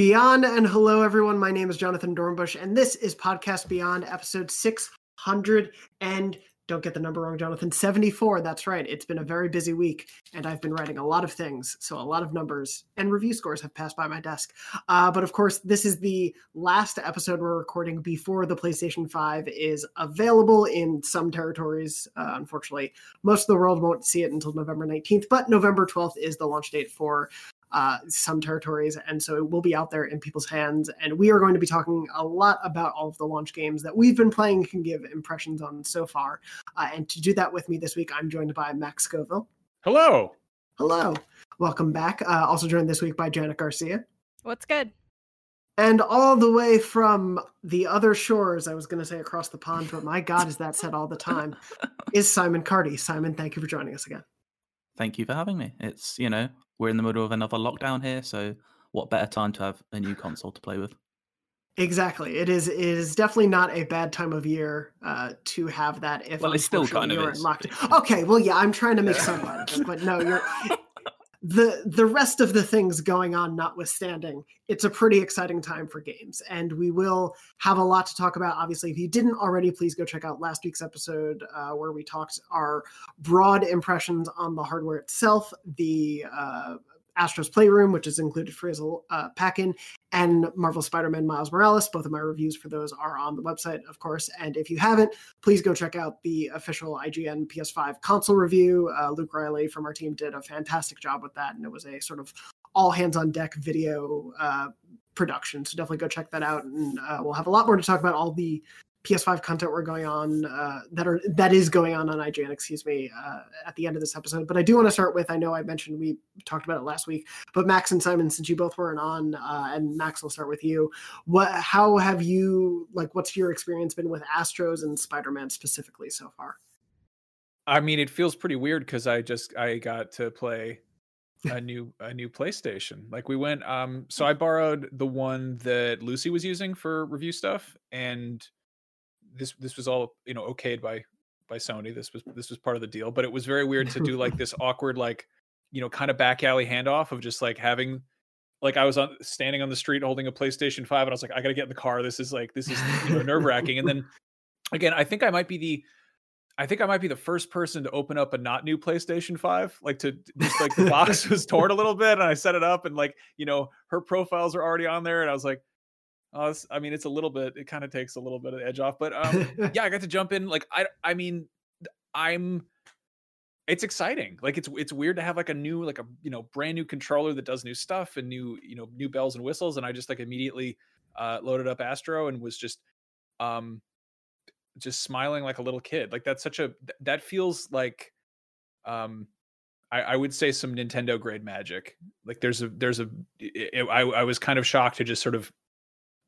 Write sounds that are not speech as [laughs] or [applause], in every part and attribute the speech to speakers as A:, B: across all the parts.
A: Beyond and hello everyone. My name is Jonathan Dornbush, and this is Podcast Beyond, episode 600 and don't get the number wrong, Jonathan. 74. That's right. It's been a very busy week, and I've been writing a lot of things. So, a lot of numbers and review scores have passed by my desk. Uh, but of course, this is the last episode we're recording before the PlayStation 5 is available in some territories. Uh, unfortunately, most of the world won't see it until November 19th, but November 12th is the launch date for uh, some territories, and so it will be out there in people's hands. And we are going to be talking a lot about all of the launch games that we've been playing and can give impressions on so far. Uh, and to do that with me this week, I'm joined by Max Scoville.
B: Hello.
A: Hello. Welcome back. Uh, also joined this week by Janet Garcia.
C: What's good?
A: And all the way from the other shores, I was going to say across the pond, but my God, is that said all the time, [laughs] is Simon Cardy. Simon, thank you for joining us again.
D: Thank you for having me. It's, you know, we're in the middle of another lockdown here, so what better time to have a new console to play with?
A: Exactly. It is it is definitely not a bad time of year uh, to have that. If
D: well, it still kind of.
A: Locked. Okay. Well, yeah, I'm trying to make some out of it, but no, you're the the rest of the things going on notwithstanding, it's a pretty exciting time for games, and we will have a lot to talk about. Obviously, if you didn't already, please go check out last week's episode uh, where we talked our broad impressions on the hardware itself, the uh, Astro's Playroom, which is included for his uh, pack-in, and Marvel Spider-Man Miles Morales. Both of my reviews for those are on the website, of course. And if you haven't, please go check out the official IGN PS5 console review. Uh, Luke Reilly from our team did a fantastic job with that, and it was a sort of all hands on deck video uh, production. So definitely go check that out, and uh, we'll have a lot more to talk about all the PS5 content we're going on uh, that are that is going on on IGN, excuse me, uh, at the end of this episode. But I do want to start with I know I mentioned we talked about it last week, but Max and Simon, since you both weren't on, uh, and Max, will start with you. What how have you like? What's your experience been with Astros and Spider Man specifically so far?
B: I mean, it feels pretty weird because I just I got to play a [laughs] new a new PlayStation. Like we went um so I borrowed the one that Lucy was using for review stuff and this this was all you know okayed by by Sony. This was this was part of the deal, but it was very weird to do like this [laughs] awkward like you know kind of back alley handoff of just like having like I was on standing on the street holding a PlayStation 5 and I was like I got to get in the car. This is like this is you know nerve-wracking. And then again, I think I might be the I think I might be the first person to open up a not new PlayStation 5. Like to just like the box [laughs] was torn a little bit and I set it up and like, you know, her profiles are already on there and I was like, uh, I mean, it's a little bit. It kind of takes a little bit of edge off, but um, [laughs] yeah, I got to jump in. Like, I, I mean, I'm. It's exciting. Like, it's it's weird to have like a new, like a you know, brand new controller that does new stuff and new, you know, new bells and whistles. And I just like immediately uh, loaded up Astro and was just, um, just smiling like a little kid. Like that's such a that feels like, um, I, I, would say some Nintendo grade magic. Like there's a there's a it, I I was kind of shocked to just sort of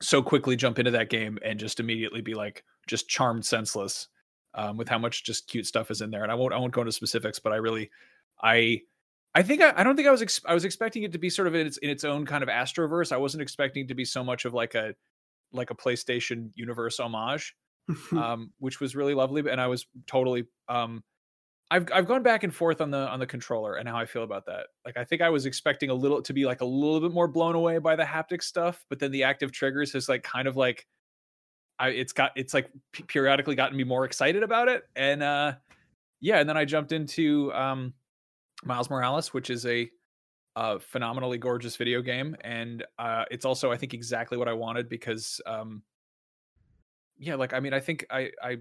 B: so quickly jump into that game and just immediately be like just charmed senseless um, with how much just cute stuff is in there. And I won't I won't go into specifics, but I really I I think I, I don't think I was ex- I was expecting it to be sort of in its in its own kind of astroverse. I wasn't expecting to be so much of like a like a PlayStation universe homage, [laughs] um, which was really lovely. And I was totally um, I've I've gone back and forth on the on the controller and how I feel about that. Like I think I was expecting a little to be like a little bit more blown away by the haptic stuff, but then the active triggers has like kind of like I it's got it's like periodically gotten me more excited about it. And uh yeah, and then I jumped into um Miles Morales, which is a uh phenomenally gorgeous video game and uh it's also I think exactly what I wanted because um yeah, like I mean I think I I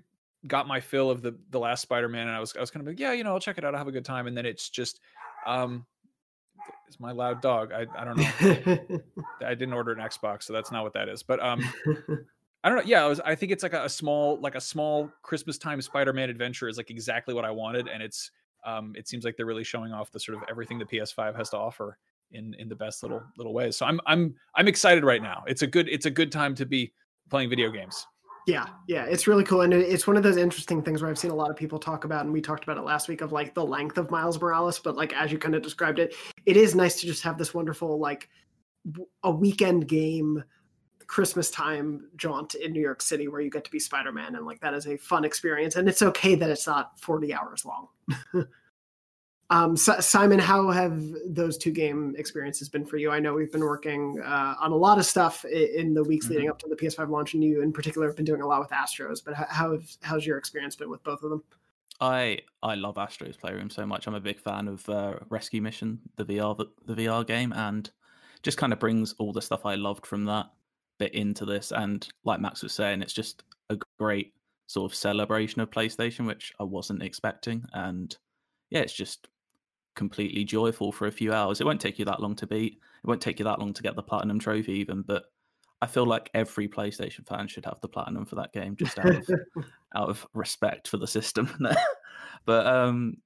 B: got my fill of the the last Spider-Man, and I was I was kind of like, yeah, you know, I'll check it out. I'll have a good time. And then it's just, um, it's my loud dog. I I don't know. [laughs] I didn't order an Xbox, so that's not what that is. But um, I don't know. Yeah, I was. I think it's like a, a small like a small Christmas time Spider-Man adventure is like exactly what I wanted, and it's um, it seems like they're really showing off the sort of everything the PS5 has to offer in in the best little little ways. So I'm I'm I'm excited right now. It's a good it's a good time to be playing video games.
A: Yeah, yeah, it's really cool, and it's one of those interesting things where I've seen a lot of people talk about, and we talked about it last week of like the length of Miles Morales. But like as you kind of described it, it is nice to just have this wonderful like a weekend game, Christmas time jaunt in New York City where you get to be Spider Man, and like that is a fun experience. And it's okay that it's not forty hours long. [laughs] Um, so, Simon, how have those two game experiences been for you? I know we've been working uh, on a lot of stuff in, in the weeks mm-hmm. leading up to the PS5 launch, and you in particular have been doing a lot with Astros. But how have, how's your experience been with both of them?
D: I I love Astros Playroom so much. I'm a big fan of uh, Rescue Mission, the VR the, the VR game, and just kind of brings all the stuff I loved from that bit into this. And like Max was saying, it's just a great sort of celebration of PlayStation, which I wasn't expecting. And yeah, it's just completely joyful for a few hours. It won't take you that long to beat. It won't take you that long to get the platinum trophy, even. But I feel like every PlayStation fan should have the platinum for that game, just out of [laughs] out of respect for the system. [laughs] but um,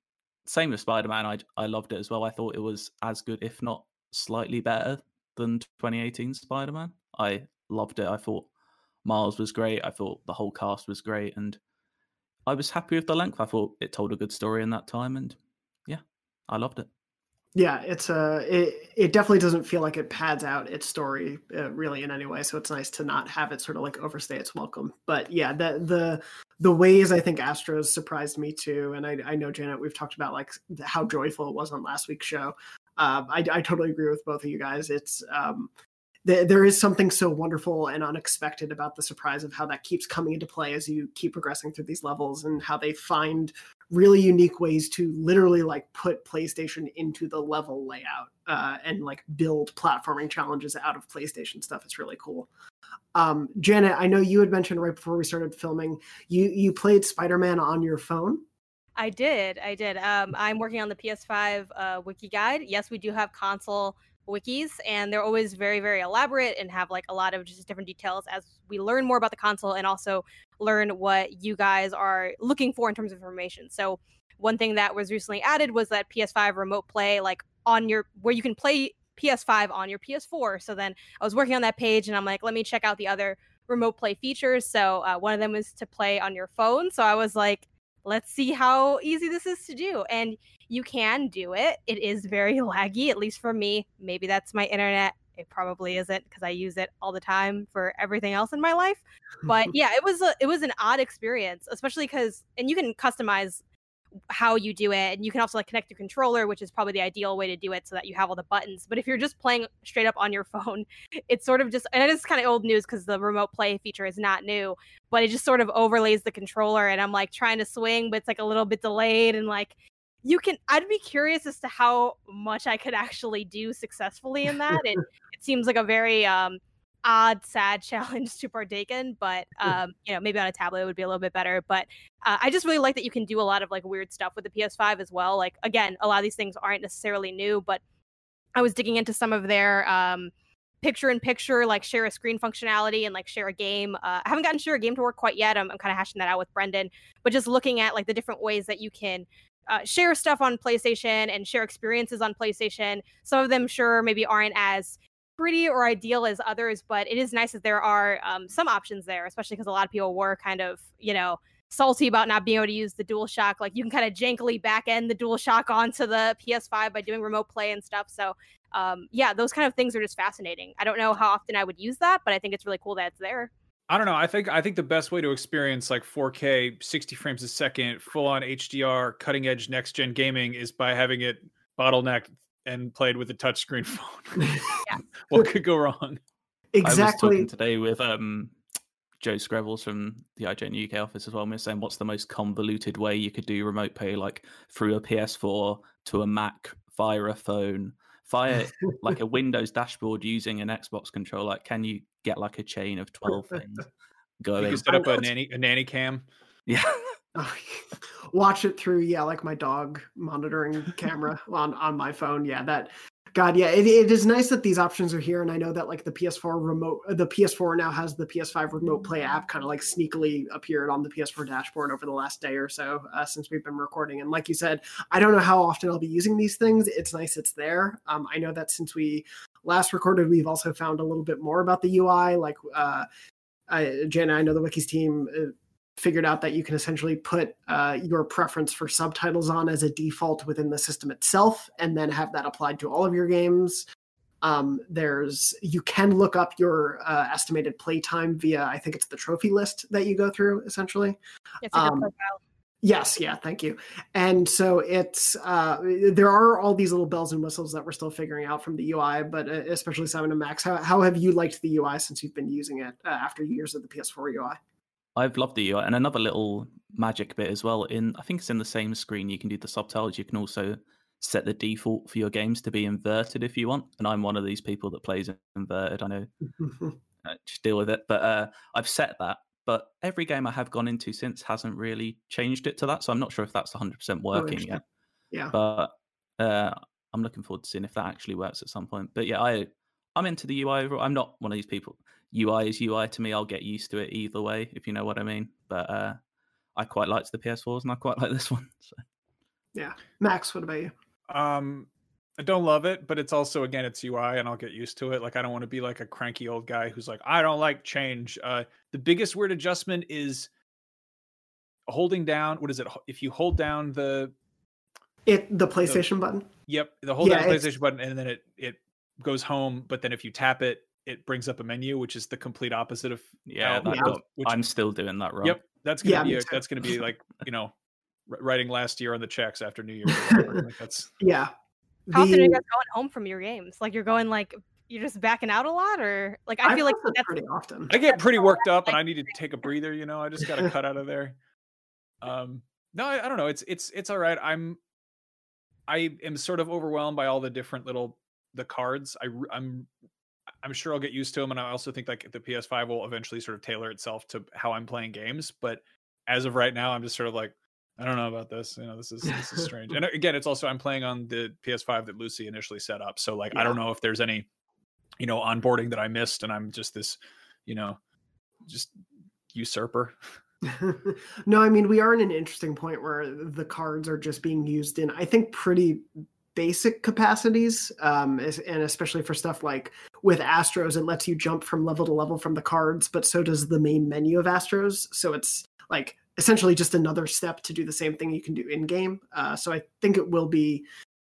D: same with Spider Man. I I loved it as well. I thought it was as good, if not slightly better, than 2018 Spider Man. I loved it. I thought Miles was great. I thought the whole cast was great, and I was happy with the length. I thought it told a good story in that time, and I loved it.
A: Yeah, it's a uh, it, it definitely doesn't feel like it pads out its story uh, really in any way. So it's nice to not have it sort of like overstay its welcome. But yeah, the the the ways I think Astros surprised me too, and I I know Janet, we've talked about like how joyful it was on last week's show. Um, I I totally agree with both of you guys. It's um there is something so wonderful and unexpected about the surprise of how that keeps coming into play as you keep progressing through these levels and how they find really unique ways to literally like put PlayStation into the level layout uh, and like build platforming challenges out of PlayStation stuff. It's really cool. Um, Janet, I know you had mentioned right before we started filming, you you played Spider Man on your phone.
C: I did. I did. Um, I'm working on the PS5 uh, wiki guide. Yes, we do have console wikis and they're always very very elaborate and have like a lot of just different details as we learn more about the console and also learn what you guys are looking for in terms of information. So one thing that was recently added was that ps5 remote play like on your where you can play ps5 on your ps4 so then i was working on that page and i'm like let me check out the other remote play features. So uh, one of them was to play on your phone. So i was like let's see how easy this is to do and you can do it. It is very [laughs] laggy, at least for me. Maybe that's my internet. It probably isn't because I use it all the time for everything else in my life. But [laughs] yeah, it was a it was an odd experience, especially because and you can customize how you do it and you can also like connect your controller which is probably the ideal way to do it so that you have all the buttons. But if you're just playing straight up on your [laughs] phone it's sort of just and it is kind of old news because the remote play feature is not new but it just sort of overlays the controller and i'm like trying to swing but it's like a little bit delayed and like you can i'd be curious as to how much i could actually do successfully in that. It, it seems like a very um odd sad [laughs] challenge to partake in but um you know maybe on a tablet it would be a little bit better but uh, i just really like that you can do a lot of like weird stuff with the ps5 as well like again a lot of these things aren't necessarily new but i was digging into some of their um picture in picture like share a screen functionality and like share a game uh, i haven't gotten share a game to work quite yet i'm, I'm kind of hashing that out with brendan but just looking at like the different ways that you can uh, share stuff on PlayStation and share experiences on PlayStation. Some of them, sure, maybe aren't as pretty or ideal as others, but it is nice that there are um, some options there, especially because a lot of people were kind of, you know, salty about not being able to use the dual shock like you can kind of jankily back end the dual shock [laughs] onto the ps5 by doing remote play and stuff so um, yeah those kind of things are just fascinating i don't know how often i would use that but i think it's really cool that it's there
B: I don't know. I think I think the best way to experience like 4K, 60 frames a second, full on HDR, cutting edge next gen gaming is by having it bottlenecked and played with a touchscreen [laughs] phone. yeah. [laughs] what could go wrong?
A: Exactly.
D: I was talking today with um, Joe Skrebels from the IGN UK office as well. We're saying what's the most convoluted way you could do remote pay, like through a PS4 to a Mac via a phone via like a [laughs] Windows dashboard using an Xbox controller. Like, can you get like a chain of twelve things
B: going? You can set up a nanny a nanny cam.
D: Yeah. [laughs]
A: Watch it through, yeah, like my dog monitoring [laughs] camera on on my phone. Yeah, that God, yeah, it, it is nice that these options are here, and I know that like the PS4 remote, uh, the PS4 now has the PS5 remote play app kind of like sneakily appeared on the PS4 dashboard over the last day or so uh, since we've been recording. And like you said, I don't know how often I'll be using these things. It's nice it's there. Um, I know that since we last recorded, we've also found a little bit more about the UI. Like, uh, I, Jenna, I know the Wikis team uh, figured out that you can essentially put uh, your preference for subtitles on as a default within the system itself and then have that applied to all of your games um, there's you can look up your uh, estimated playtime via i think it's the trophy list that you go through essentially
C: it's um, a
A: Yes, yeah, thank you. And so it's uh, there are all these little bells and whistles that we're still figuring out from the UI, but uh, especially Simon and Max, how how have you liked the UI since you've been using it uh, after years of the PS4 UI?
D: I've loved the UI, and another little magic bit as well. In I think it's in the same screen. You can do the subtitles. You can also set the default for your games to be inverted if you want. And I'm one of these people that plays inverted. I know, [laughs] uh, just deal with it. But uh, I've set that but every game I have gone into since hasn't really changed it to that. So I'm not sure if that's 100% working oh, yet.
A: Yeah.
D: But uh, I'm looking forward to seeing if that actually works at some point. But yeah, I I'm into the UI. Overall. I'm not one of these people. UI is UI to me. I'll get used to it either way, if you know what I mean. But uh, I quite liked the PS4s, and I quite [laughs] like this one. So.
A: Yeah, Max, what about you?
B: Um, I don't love it, but it's also again it's UI and I'll get used to it. Like I don't want to be like a cranky old guy who's like I don't like change. Uh the biggest weird adjustment is holding down what is it if you hold down the
A: it the PlayStation the, button?
B: Yep, the hold yeah, down PlayStation button and then it it goes home, but then if you tap it it brings up a menu which is the complete opposite of
D: yeah, that, yeah. Which, I'm still doing that wrong.
B: Yep, that's going to yeah, be a, that's going to be like, [laughs] you know, writing last year on the checks after New Year's. like that's
A: yeah
C: how often are you guys going home from your games? Like you're going like you're just backing out a lot, or like I, I feel like
A: that's pretty often.
B: I get pretty worked up, and I need to take a breather. You know, I just got to cut out of there. Um, no, I, I, don't know. It's it's it's all right. I'm I am sort of overwhelmed by all the different little the cards. I I'm I'm sure I'll get used to them, and I also think like the PS5 will eventually sort of tailor itself to how I'm playing games. But as of right now, I'm just sort of like I don't know about this. You know, this is this is [laughs] strange. and again, it's also I'm playing on the PS5 that Lucy initially set up. So like yeah. I don't know if there's any, you know, onboarding that I missed and I'm just this, you know, just usurper. [laughs]
A: no, I mean we are in an interesting point where the cards are just being used in I think pretty basic capacities um, and especially for stuff like with astros it lets you jump from level to level from the cards but so does the main menu of astros so it's like essentially just another step to do the same thing you can do in game. Uh, so I think it will be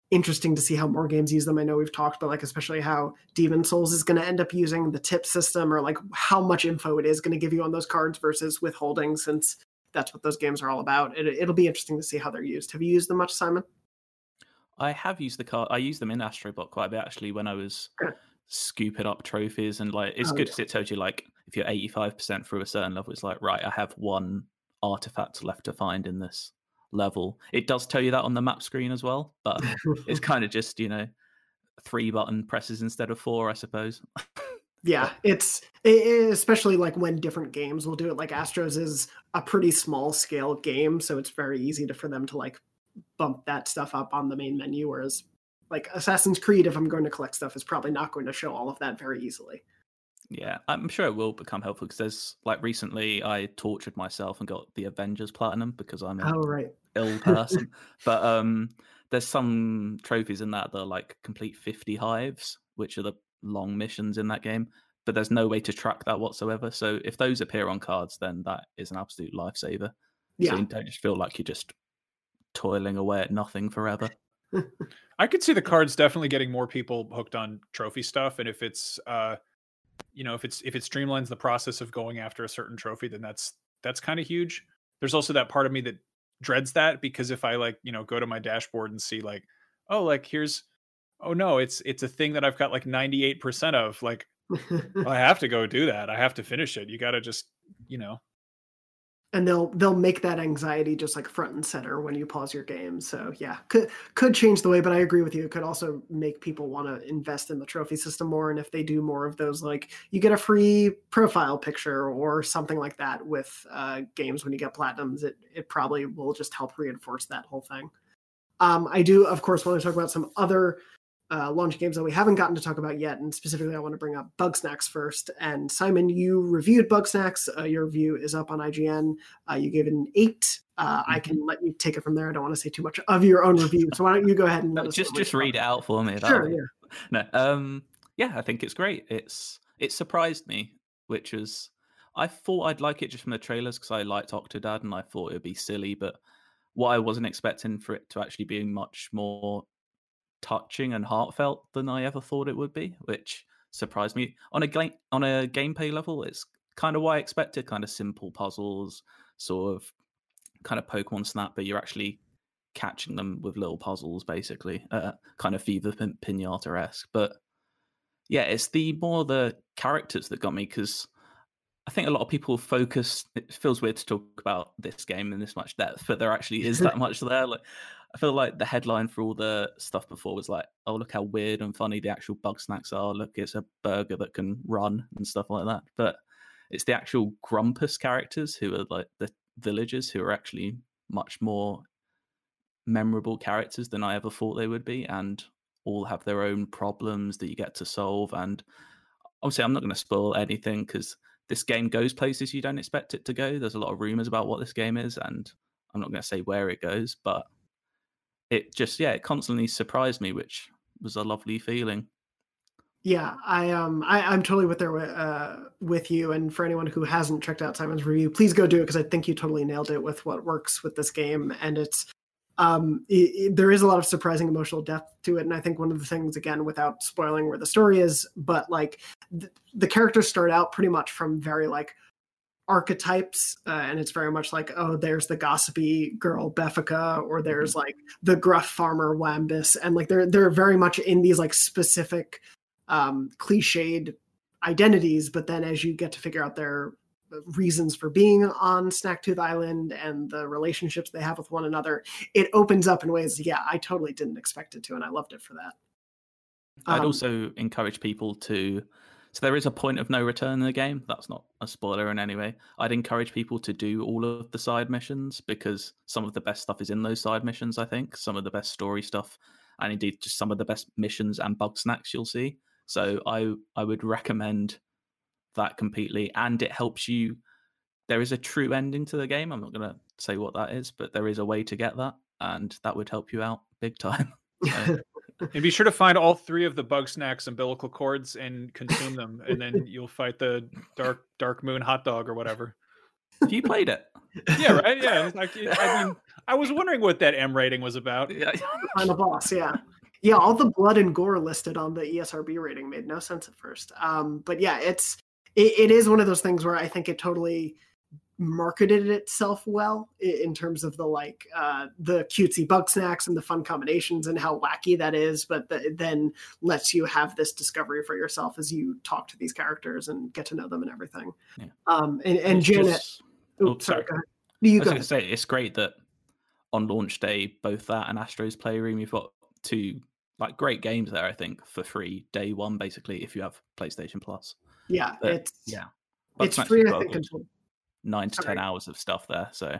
A: interesting to see how more games use them. I know we've talked about like especially how Demon's Souls is going to end up using the tip system or like how much info it is going to give you on those cards versus withholding since that's what those games are all about. It, will be interesting to see how they're used. Have you used them much, Simon?
D: I have used the card. I used them in Astrobot quite a bit actually when I was scooping up trophies and like it's oh, good because yeah. it tells you like if you're 85% through a certain level, it's like right, I have one artifact left to find in this level. It does tell you that on the map screen as well, but it's [laughs] kind of just, you know, three button presses instead of four, I suppose.
A: yeah, it's it, especially like when different games will do it. Like Astros is a pretty small scale game, so it's very easy to, for them to like bump that stuff up on the main menu. Whereas like Assassin's Creed, if I'm going to collect stuff, is probably not going to show all of that very easily.
D: Yeah, I'm sure it will become helpful because there's like recently I tortured myself and got the Avengers Platinum because I'm an
A: oh, right.
D: ill [laughs] person. but um, there's some trophies in that that are like complete 50 hives, which are the long missions in that game. But there's no way to track that whatsoever. So if those appear on cards, then that is an absolute lifesaver. Yeah. So you don't just feel like you're just toiling away at nothing forever.
B: I could see the cards definitely getting more people hooked on trophy stuff, and if it's uh, you know if it's if it streamlines the process of going after a certain trophy then that's that's kind of huge. There's also that part of me that dreads that because if i like you know go to my dashboard and see like oh like here's oh no it's it's a thing that i've got like 98% of like well, i have to go do that. I have to finish it. You got to just you know
A: and they'll they'll make that anxiety just like front and center when you pause your game. So yeah could could change the way but i agree with you. It could also make people want to invest in the trophy system more and if they do more of those like you get a free profile picture or something like that with uh, games when you get platinums it it probably will just help reinforce that whole thing. Um, i do of course want to talk about some other uh, launch games that we haven't gotten to talk about yet. And specifically, I want to bring up Bugsnax first. And Simon, you reviewed Bugsnax. Uh, your review is up on IGN. Uh, you gave it an eight. Uh, mm-hmm. I can let you take it from there. I don't want to say too much of your own review. So why don't you go ahead and
D: no, just just read it out for me?
A: Sure. Yeah. [laughs]
D: No. Um. Yeah, I think it's great. It's it surprised me, which was I thought I'd like it just from the trailers because I liked Octodad and I thought it'd be silly, but what I wasn't expecting for it to actually be much more touching and heartfelt than I ever thought it would be, which surprised me. On a game on a gameplay level, it's kind of what I expected, kind of simple puzzles, sort of kind of Pokemon Snap, but you're actually catching them with little puzzles, basically, uh, kind of Viva Pin- Pinata esque. But yeah, it's the more the characters that got me because I think a lot of people focus. It feels weird to talk about this game in this much depth, but there actually is that [laughs] much there. Like, I feel like the headline for all the stuff before was like, "Oh, look how weird and funny the actual bug snacks are. Look, it's a burger that can run and stuff like that." But it's the actual Grumpus characters who are like the villagers who are actually much more memorable characters than I ever thought they would be, and all have their own problems that you get to solve. And obviously, I'm not going to spoil anything because this game goes places you don't expect it to go. There's a lot of rumors about what this game is, and I'm not going to say where it goes, but it just yeah, it constantly surprised me, which was a lovely feeling.
A: Yeah, I um I, I'm totally with there uh, with you. And for anyone who hasn't checked out Simon's review, please go do it because I think you totally nailed it with what works with this game. And it's um it, it, there is a lot of surprising emotional depth to it. And I think one of the things again, without spoiling where the story is, but like th- the characters start out pretty much from very like archetypes uh, and it's very much like oh there's the gossipy girl Beffica or there's mm-hmm. like the gruff farmer Wambus and like they're they're very much in these like specific um, cliched identities, but then as you get to figure out their reasons for being on Snacktooth Island and the relationships they have with one another, it opens up in ways, yeah, I totally didn't expect it to, and I loved it for that.
D: I'd um, also encourage people to. So there is a point of no return in the game. That's not a spoiler in any way. I'd encourage people to do all of the side missions because some of the best stuff is in those side missions. I think some of the best story stuff, and indeed just some of the best missions and bug snacks you'll see. So I I would recommend that completely, and it helps you. There is a true ending to the game. I'm not going to say what that is, but there is a way to get that, and that would help you out big time. [laughs]
B: and be sure to find all three of the bug snacks umbilical cords and consume them, and then [laughs] you'll fight the dark dark moon hot dog or whatever.
D: Have you played it?
B: Yeah, right. Yeah, like I mean, I was wondering what that M rating was about.
A: Yeah, final boss. Yeah. Yeah, all the blood and gore listed on the ESRB rating made no sense at first. Um, but yeah, it's it, it is one of those things where I think it totally marketed itself well in terms of the like uh, the cutesy Bugsnax and the fun combinations and how wacky that is but the, then lets you have this discovery for yourself as you talk to these characters and get to know them and everything yeah. um and, and janet just,
D: oops, sorry, sorry. you I was going to say it's great that on launch day both that and astro's playroom you've got two like great games there. I think for free day one, basically, if you have PlayStation Plus.
A: Yeah, but, it's
D: yeah,
A: it's free. I think until
D: nine to ten hours of stuff there. So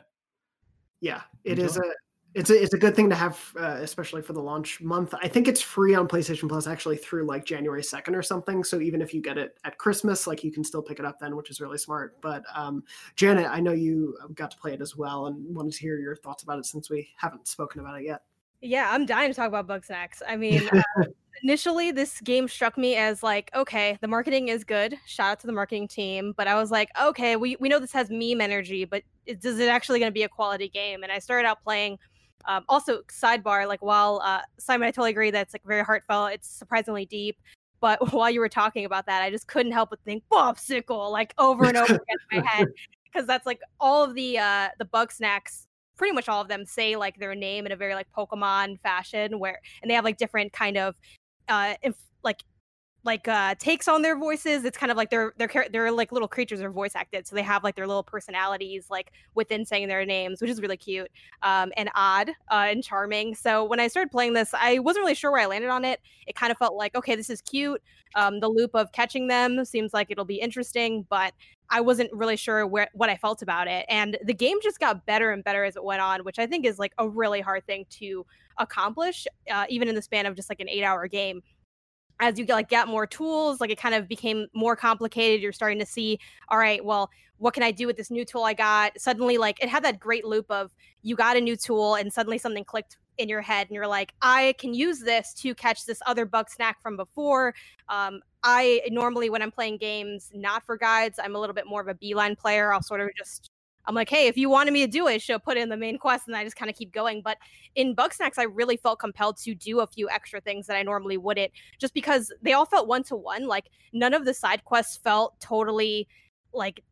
A: yeah, it Enjoy. is a it's a it's a good thing to have, uh, especially for the launch month. I think it's free on PlayStation Plus actually through like January second or something. So even if you get it at Christmas, like you can still pick it up then, which is really smart. But um, Janet, I know you got to play it as well, and wanted to hear your thoughts about it since we haven't spoken about it yet.
C: Yeah, I'm dying to talk about Bugsnax. I mean, [laughs] uh, initially this game struck me as like, okay, the marketing is good. Shout out to the marketing team. But I was like, okay, we, we know this has meme energy, but is, is it actually going to be a quality game? And I started out playing. Um, also, sidebar, like while uh, Simon, I totally agree that it's like very heartfelt. It's surprisingly deep. But [laughs] while you were talking about that, I just couldn't help but think Bopsicle like over and over again in my head because that's like all of the uh, the Bugsnax pretty much all of them say like their name in a very like Pokemon fashion where and they have like different kind of uh inf- like like uh takes on their voices it's kind of like they're they're they're like little creatures are voice acted so they have like their little personalities like within saying their names which is really cute um and odd uh and charming so when i started playing this i wasn't really sure where i landed on it it kind of felt like okay this is cute um the loop of catching them seems like it'll be interesting but I wasn't really sure where what I felt about it. And the game just got better and better as it went on, which I think is like a really hard thing to accomplish, uh, even in the span of just like an eight hour game. As you get like get more tools, like it kind of became more complicated. You're starting to see, all right, well, what can I do with this new tool I got? Suddenly, like it had that great loop of you got a new tool and suddenly something clicked in your head and you're like, I can use this to catch this other bug snack from before. Um, I normally, when I'm playing games not for guides, I'm a little bit more of a beeline player. I'll sort of just, I'm like, hey, if you wanted me to do it, she'll put in the main quest and I just kind of keep going. But in Bugsnax, I really felt compelled to do a few extra things that I normally wouldn't just because they all felt one to one. Like none of the side quests felt totally like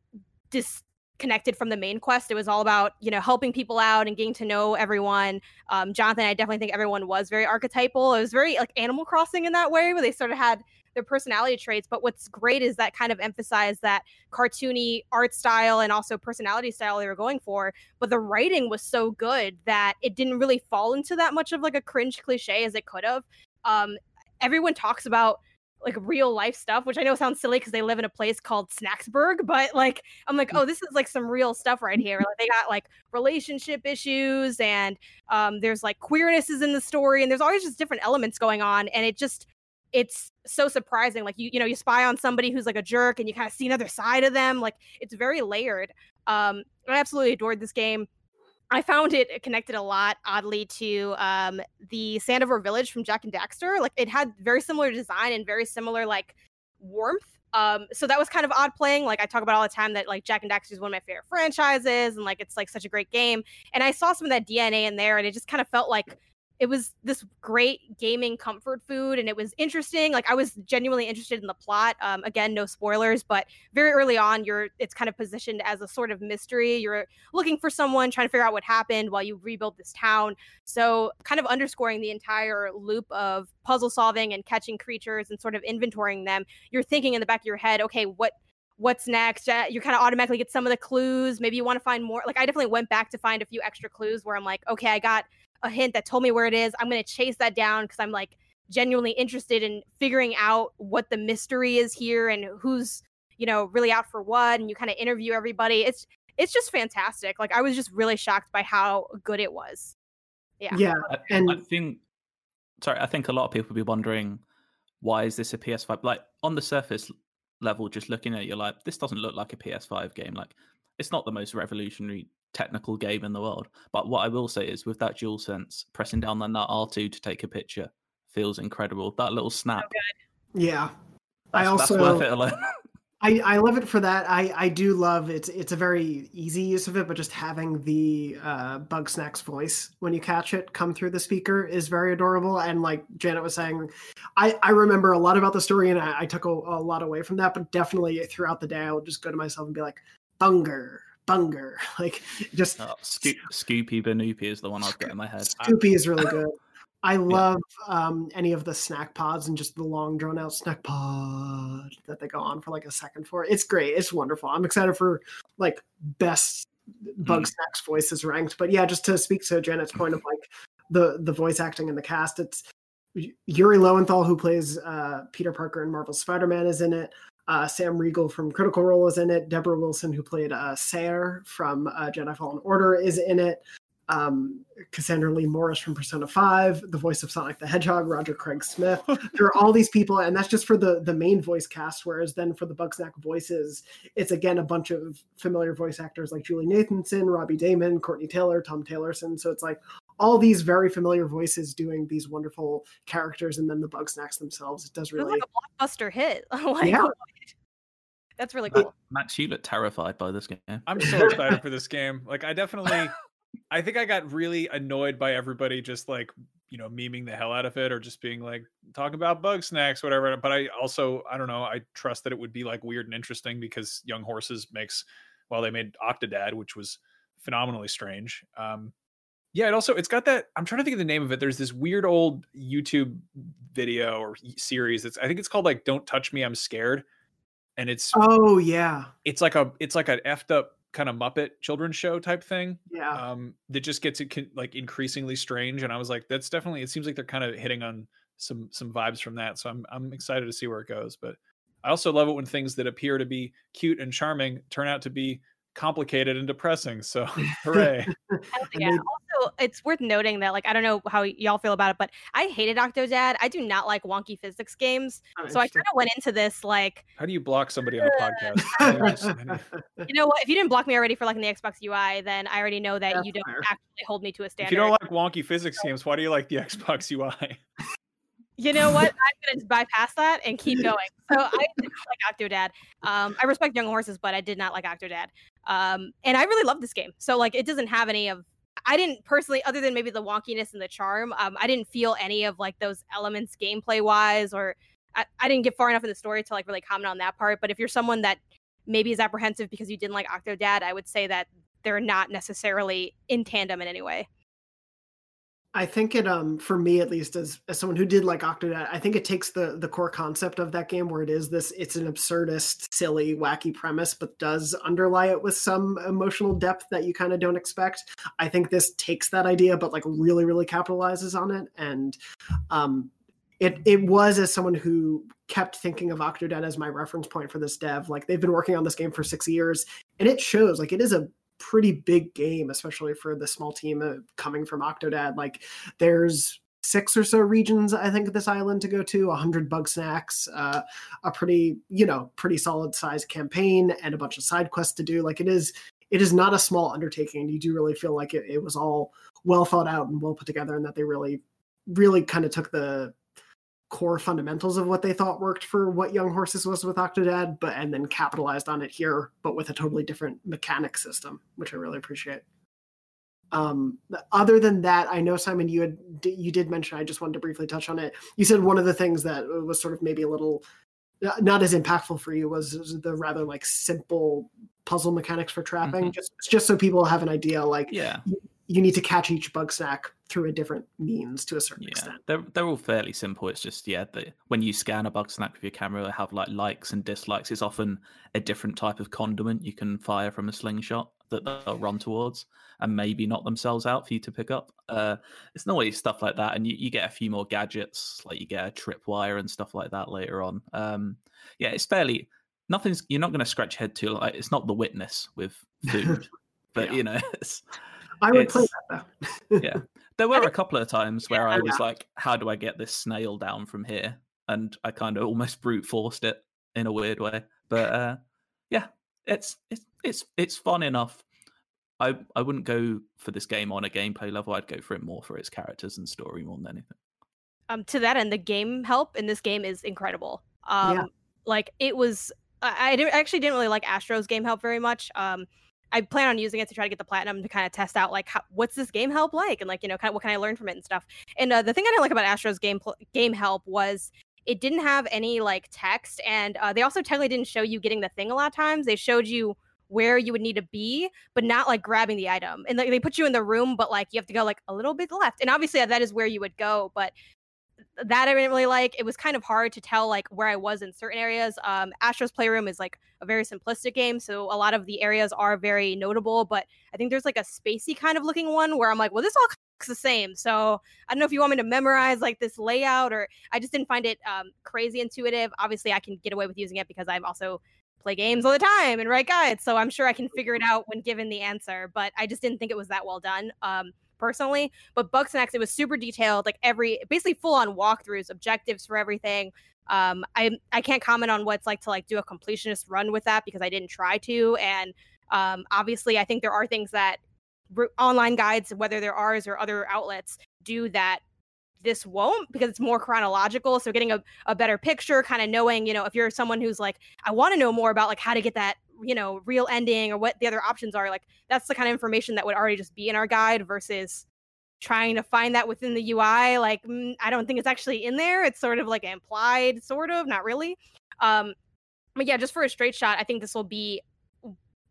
C: disconnected from the main quest. It was all about you know helping people out and getting to know everyone. Um, Jonathan, I definitely think everyone was very archetypal. It was very like Animal Crossing in that way, where they sort of had their personality traits. But what's great is that kind of emphasized that cartoony art style and also personality style they were going for. But the writing was so good that it didn't really fall into that much of like a cringe cliche as it could have. Um, everyone talks about like real life stuff, which I know sounds silly because they live in a place called Snacksburg, but like I'm like, oh, this is like some real stuff right here. Like they got like relationship issues and um there's like queernesses in the story and there's always just different elements going on and it just it's so surprising. Like you, you know, you spy on somebody who's like a jerk and you kind of see another side of them. Like it's very layered. Um, I absolutely adored this game. I found it connected a lot, oddly, to um, the Sandover Village from Jak and Daxter. Like it had very similar design and very similar like warmth. Um, so that was kind of odd playing. Like I talk about all the time that like Jak and Daxter is one of my favorite franchises, and like it's like such a great game. And I saw some of that DNA in there, and it just kind of felt like it was this great gaming comfort food and it was interesting like i was genuinely interested in the plot um, again no spoilers but very early on you're it's kind of positioned as a sort of mystery. You're looking for someone trying to figure out what happened while you rebuild this town. So kind of underscoring the entire loop of puzzle solving and catching creatures and sort of inventorying them you're thinking in the back of your head okay what what's next? You kind of automatically get some of the clues. Maybe you want to find more like i definitely went back to find a few extra clues where i'm like okay i got a hint that told me where it is. I'm going to chase that down because I'm like genuinely interested in figuring out what the mystery is here and who's, you know, really out for what. And you kind of interview everybody. It's, it's just fantastic. Like I was just really shocked by how good it was. Yeah.
A: Yeah. And
D: I think, sorry, I think a lot of people will be wondering why is this a PS5? Like on the surface level, just looking at it, you're like, this doesn't look like a PS5 game. Like it's not the most revolutionary technical game in the world. But what I will say is, with that dual sense, pressing down on that R2 to take a picture feels incredible. That little snap.
C: So
A: yeah, I also
D: worth it alone. [laughs]
A: I, I love it for that. I, I do love it's it's a very easy use of it, but just having the uh, Bugsnax voice when you catch it come through the speaker is very adorable. And like Janet was saying, I, I remember a lot about the story and I, I took a, a lot away from that, but definitely throughout the day I would just go to myself and be like, Bunger, Bunger. [laughs] Like just
D: oh, Sco- Scoopy Banoopy is the one I've got in my head.
A: Scoopy is really good. I love yeah. um, any of the snack pods and just the long drawn out snack pod that they go on for like a second for. It's great. It's wonderful. I'm excited for like best bug mm. snacks voices ranked. But yeah, just to speak to Janet's point of like the the voice acting in the cast, it's Yuri Lowenthal who plays uh, Peter Parker in Marvel Spider Man is in it. Uh, Sam Riegel from Critical Role is in it. Deborah Wilson, who played uh, Cere from uh, Jedi Fallen Order, is in it. Um, Cassandra Lee Morris from Persona 5, the voice of Sonic the Hedgehog, Roger Craig Smith. [laughs] there are all these people, and that's just for the, the main voice cast. Whereas then for the Bugsnax voices, it's again a bunch of familiar voice actors like Julie Nathanson, Robbie Daymond, Courtney Taylor, Tom Taylorson. So it's like all these very familiar voices doing these wonderful characters, and then the bug snacks themselves. It does really
C: like a blockbuster hit. [laughs] like,
A: yeah.
C: That's really cool.
D: Max, you look terrified by this game.
B: I'm so excited for [laughs] this game. Like, I definitely, I think I got really annoyed by everybody just like, you know, memeing the hell out of it or just being like, talking about bug snacks, whatever. But I also, I don't know, I trust that it would be like weird and interesting because Young Horses makes, well, they made Octodad, which was phenomenally strange. Um, yeah, it also it's got that. I'm trying to think of the name of it. There's this weird old YouTube video or series. It's I think it's called like "Don't Touch Me, I'm Scared," and it's
A: oh yeah,
B: it's like a it's like an effed up kind of Muppet children's show type thing.
A: Yeah,
B: um, that just gets it like increasingly strange. And I was like, that's definitely. It seems like they're kind of hitting on some some vibes from that. So I'm I'm excited to see where it goes. But I also love it when things that appear to be cute and charming turn out to be complicated and depressing. So [laughs] hooray. [laughs]
C: yeah. Also, it's worth noting that, like, I don't know how y'all feel about it, but I hated Octodad. I do not like wonky physics games. Oh, so I kind of went into this like
B: How do you block somebody on a podcast? [laughs]
C: you know what? If you didn't block me already for like in the Xbox UI, then I already know that That's you don't fair. actually hold me to a standard.
B: If you don't like wonky physics games, why do you like the [laughs] Xbox UI?
C: you know what? I'm gonna bypass that and keep going. So I did like Octodad. Um, I respect Young Horses, but I did not like Octodad. Um, and I really love this game. So like, it doesn't have any of. I didn't personally, other than maybe the wonkiness and the charm. Um, I didn't feel any of like those elements gameplay wise, or I, I didn't get far enough in the story to like really comment on that part. But if you're someone that maybe is apprehensive because you didn't like Octodad, I would say that they're not necessarily in tandem in any way.
A: I think it um for me at least as as someone who did like Octodad, I think it takes the the core concept of that game where it is this it's an absurdist, silly, wacky premise, but does underlie it with some emotional depth that you kind of don't expect. I think this takes that idea but like really really capitalizes on it and um it it was as someone who kept thinking of Octodad as my reference point for this dev. Like they've been working on this game for 6 years and it shows like it is a pretty big game, especially for the small team uh, coming from Octodad. Like there's six or so regions I think this island to go to, a hundred Bugsnax, uh, a pretty you know pretty solid size campaign, and a bunch of side quests to do. Like it is it is not a small undertaking. And you do really feel like it, it was all well thought out and well put together, and that they really really kind of took the core fundamentals of what they thought worked for what Young Horses was with Octodad, but and then capitalized on it here, but with a totally different mechanic system, which I really appreciate. Um, other than that, I know Simon, you had you did mention. I just wanted to briefly touch on it. You said one of the things that was sort of maybe a little uh, not as impactful for you was, was the rather like simple puzzle mechanics for trapping. Mm-hmm. Just just so people have an idea, like
D: yeah,
A: you need to catch each bug snack through a different means to a certain
D: yeah,
A: extent.
D: They're they're all fairly simple. It's just yeah, the, when you scan a bug snack with your camera, they have like likes and dislikes. It's often a different type of condiment you can fire from a slingshot that they'll run towards and maybe knock themselves out for you to pick up. Uh, it's always stuff like that, and you, you get a few more gadgets, like you get a tripwire and stuff like that later on. Um, yeah, it's fairly nothing's. You're not going to scratch your head too. Like it's not the witness with food, [laughs] but
A: Yeah.
D: you know, [laughs] it's
A: I would play that though.
D: yeah. There [laughs] were a couple of times where I
A: Yeah.
D: was like, how do I get this snail down from here? And I kind of almost brute forced it in a weird way. But uh, yeah, it's it's it's it's fun enough. I I wouldn't go for this game on a gameplay level. I'd go for it more for its characters and story more than anything.
C: um to that end the game help in this game is incredible um
A: Yeah.
C: like it was i, I didn't- actually didn't really like astro's game help very much um i plan on using it to try to get the platinum to kind of test out like how, what's this game help like and like you know kind of what can i learn from it and stuff. And uh, the thing i didn't like about astro's game pl- game help was it didn't have any like text and uh, they also technically didn't show you getting the thing a lot of times. They showed you where you would need to be but not like grabbing the item. And like they put you in the room but like you have to go like a little bit left. And obviously that is where you would go but that I didn't really like. It was kind of hard to tell like where I was in certain areas. Um, Astro's Playroom is like a very simplistic game, so a lot of the areas are very notable. But I think there's like a spacey kind of looking one where I'm like, well, this all looks the same. So I don't know if you want me to memorize like this layout, or I just didn't find it um, crazy intuitive. Obviously, I can get away with using it because I'm also play games all the time and write guides, so I'm sure I can figure it [laughs] out when given the answer. But I just didn't think it was that well done. Um, personally. But Bugsnax, it was super detailed, like every basically full on walkthroughs, objectives for everything. Um, I I can't comment on what it's like to like do a completionist run with that because I didn't try to. And um, obviously, I think there are things that r- online guides, whether they're ours or other outlets, do that this won't because it's more chronological. So getting a, a better picture, kind of knowing, you know, if you're someone who's like, I want to know more about like how to get that, you know, real ending or what the other options are, like that's the kind of information that would already just be in our guide versus trying to find that within the UI. Like, mm, I don't think it's actually in there. It's sort of like implied, sort of, not really. Um, but yeah, just for a straight shot, I think this will be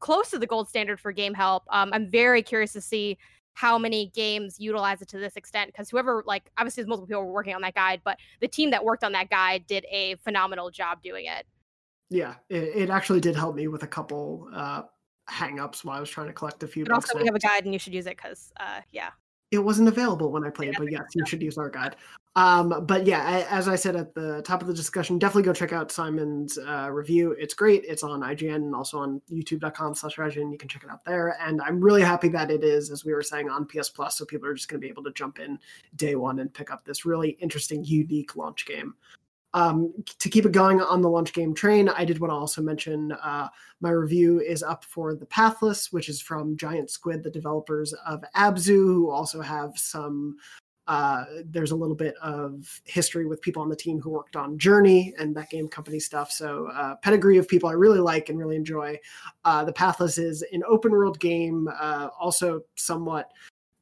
C: close to the gold standard for game help. Um, I'm very curious to see how many games utilize it to this extent because whoever like obviously multiple people were working on that guide but the team that worked on that guide did a phenomenal job doing it
A: Yeah, it, it actually did help me with a couple uh hang-ups while I was trying to collect a few
C: but also we have a guide and you should use it because uh yeah
A: it wasn't available when I played, but yes, you should use our guide. Um, but yeah, I, as I said at the top of the discussion, definitely go check out Simon's uh, review. It's great. It's on IGN and also on youtube.com slash IGN. You can check it out there. And I'm really happy that it is, as we were saying, on PS Plus. So people are just going to be able to jump in day one and pick up this really interesting, unique launch game. Um, to keep it going on the launch game train, I did want to also mention uh, my review is up for The Pathless, which is from Giant Squid, the developers of Abzu, who also have some. Uh, there's a little bit of history with people on the team who worked on Journey and that game company stuff. So, uh, pedigree of people I really like and really enjoy. Uh, the Pathless is an open world game, uh, also somewhat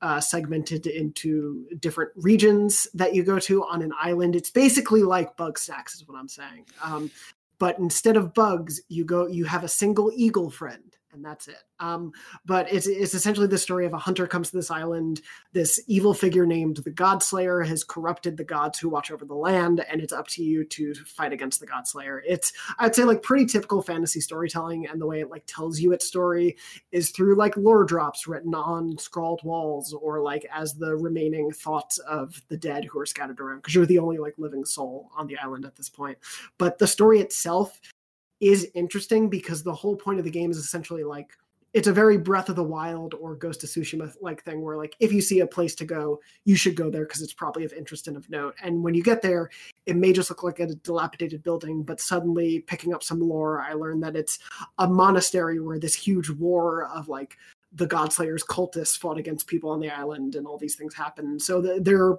A: uh, segmented into different regions that you go to on an island. It's basically like Bugsnax, is what I'm saying. Um, but instead of bugs, you go you have a single eagle friend and that's it. Um, but it's it's essentially the story of a hunter comes to this island. This evil figure named the Godslayer has corrupted the gods who watch over the land, and it's up to you to fight against the Godslayer. It's I'd say like pretty typical fantasy storytelling, and the way it like tells you its story is through like lore drops written on scrawled walls, or like as the remaining thoughts of the dead who are scattered around, because you're the only like living soul on the island at this point. But the story itself is interesting because the whole point of the game is essentially like it's a very Breath of the Wild or Ghost of Tsushima like thing where like if you see a place to go, you should go there because it's probably of interest and of note. And when you get there, it may just look like a dilapidated building, but suddenly picking up some lore, I learned that it's a monastery where this huge war of like the Godslayer's cultists fought against people on the island and all these things happened. So the, they're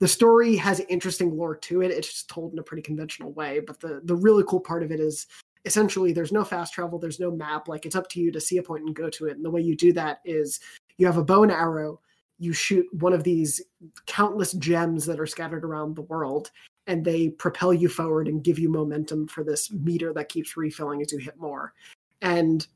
A: the story has interesting lore to it. It's just told in a pretty conventional way. But the the really cool part of it is essentially there's no fast travel, there's no map. Like it's up to you to see a point and go to it. And the way you do that is you have a bow and arrow, you shoot one of these countless gems that are scattered around the world, and they propel you forward and give you momentum for this meter that keeps refilling as you hit more. And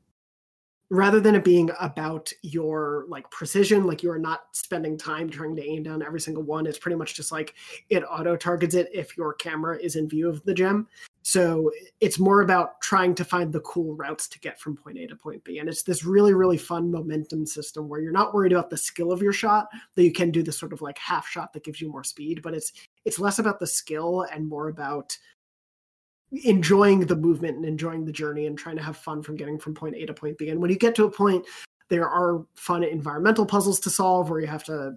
A: rather than it being about your like precision like you are not spending time trying to aim down every single one it's pretty much just like it auto targets it if your camera is in view of the gem so it's more about trying to find the cool routes to get from point A to point B. And it's this really, really fun momentum system where you're not worried about the skill of your shot, though you can do this sort of like half shot that gives you more speed, but it's it's less about the skill and more about enjoying the movement and enjoying the journey and trying to have fun from getting from point A to point B. And when you get to a point, there are fun environmental puzzles to solve where you have to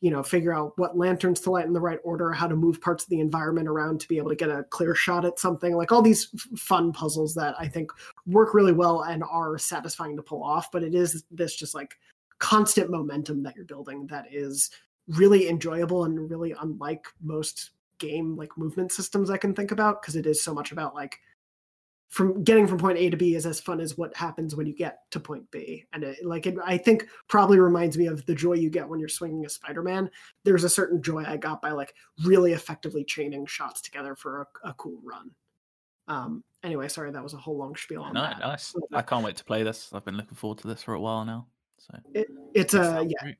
A: you know figure out what lanterns to light in the right order how to move parts of the environment around to be able to get a clear shot at something like all these fun puzzles that i think work really well and are satisfying to pull off but it is this just like constant momentum that you're building that is really enjoyable and really unlike most game like movement systems i can think about because it is so much about like from getting from point A to B is as fun as what happens when you get to point B. And it, like it, I think probably reminds me of the joy you get when you're swinging a Spider-Man. There's a certain joy I got by like really effectively chaining shots together for a, a cool run. Um, anyway, sorry that was a whole long spiel on
D: no,
A: that.
D: nice. I can't wait to play this. I've been looking forward to this for a while now. So
A: it, it's a yeah, great.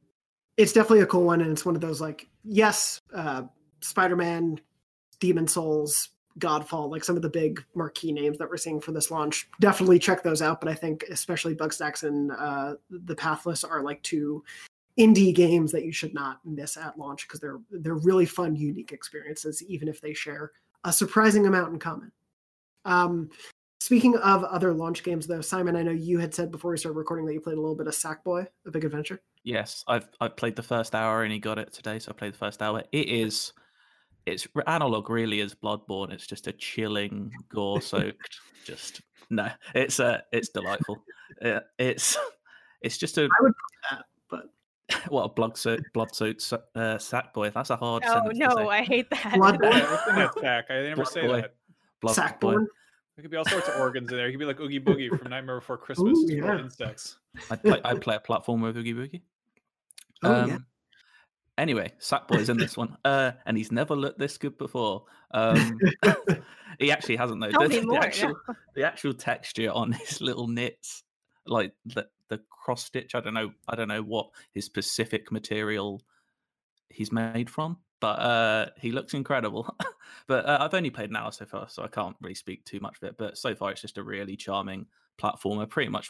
A: it's definitely a cool one, and it's one of those like yes, uh, Spider-Man, Demon Souls, Godfall, like some of the big marquee names that we're seeing for this launch. Definitely check those out. But I think especially Bugsnax and uh, the Pathless are like two indie games that you should not miss at launch because they're they're really fun, unique experiences, even if they share a surprising amount in common. Um, speaking of other launch games, though, Simon, I know you had said before we started recording that you played a little bit of Sackboy: A Big Adventure.
D: Yes, I've I played the first hour and he got it today, so I played the first hour. It is it's analog really is Bloodborne. It's just a chilling, gore soaked. just no, it's uh, it's delightful. It, it's it's just a.
A: I would that, but [laughs]
D: what a blood soaked blood soaked uh, sack boy. That's a hard.
C: Oh no, I hate that.
A: Bloodborne. [laughs]
B: sack. I never say
D: boy.
B: that.
D: Blood
A: boy.
B: There could be all sorts of organs in there. It could be like Oogie Boogie from Nightmare Before [laughs] Christmas.
A: Ooh,
B: It's full of
A: yeah.
B: insects.
D: I play, I play a platform with Oogie Boogie.
A: Oh, yeah.
D: Anyway, Sackboy's in this [laughs] one, uh, and he's never looked this good before. Um, he actually hasn't though. The,
C: more,
D: actual, [laughs] the actual texture on [laughs] his little knits, like the the cross stitch. I don't know. I don't know what his specific material he's made from, but uh, he looks incredible. but uh, I've only played an hour so far, so I can't really speak too much of it. But so far, it's just a really charming platformer. Pretty much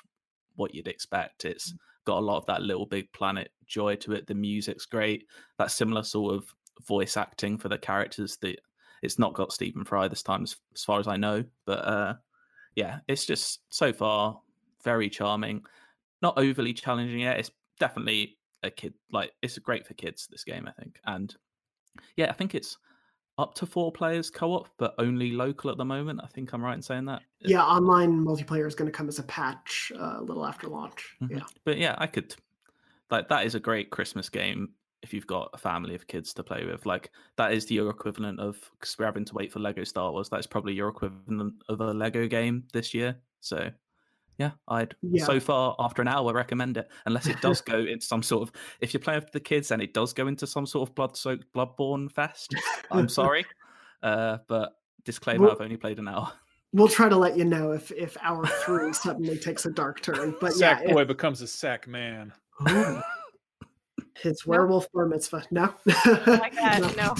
D: what you'd expect. It's got a lot of that little big planet joy to it. The music's great. That similar sort of voice acting for the characters. That it's not got Stephen Fry this time, as, as far as I know. But uh, yeah, it's just so far very charming. Not overly challenging yet. It's definitely a kid like it's great for kids. This game, I think, and yeah, I think it's up to four players co-op, but only local at the moment. I think I'm right in saying that.
A: Yeah, online multiplayer is going to come as a patch uh, a little after launch.
D: Mhm.
A: Yeah.
D: But yeah, I could like that is a great Christmas game if you've got a family of kids to play with. Like that is your equivalent of because we're having to wait for Lego Star Wars. That's probably your equivalent of a Lego game this year. So yeah, I'd
A: Yeah.
D: so far after an hour recommend it. Unless it does [laughs] go into some sort of if you're playing with the kids and it does go into some sort of blood soaked bloodborne fest. I'm [laughs] sorry. Uh, but disclaimer,
A: Well-
D: I've only played an hour.
A: we'll try to let you know if if hour three suddenly takes a dark turn. But
B: sack
A: yeah,
B: boy becomes a sack man.
A: Ooh. [laughs] His werewolf bar mitzvah. No.
C: my God, no.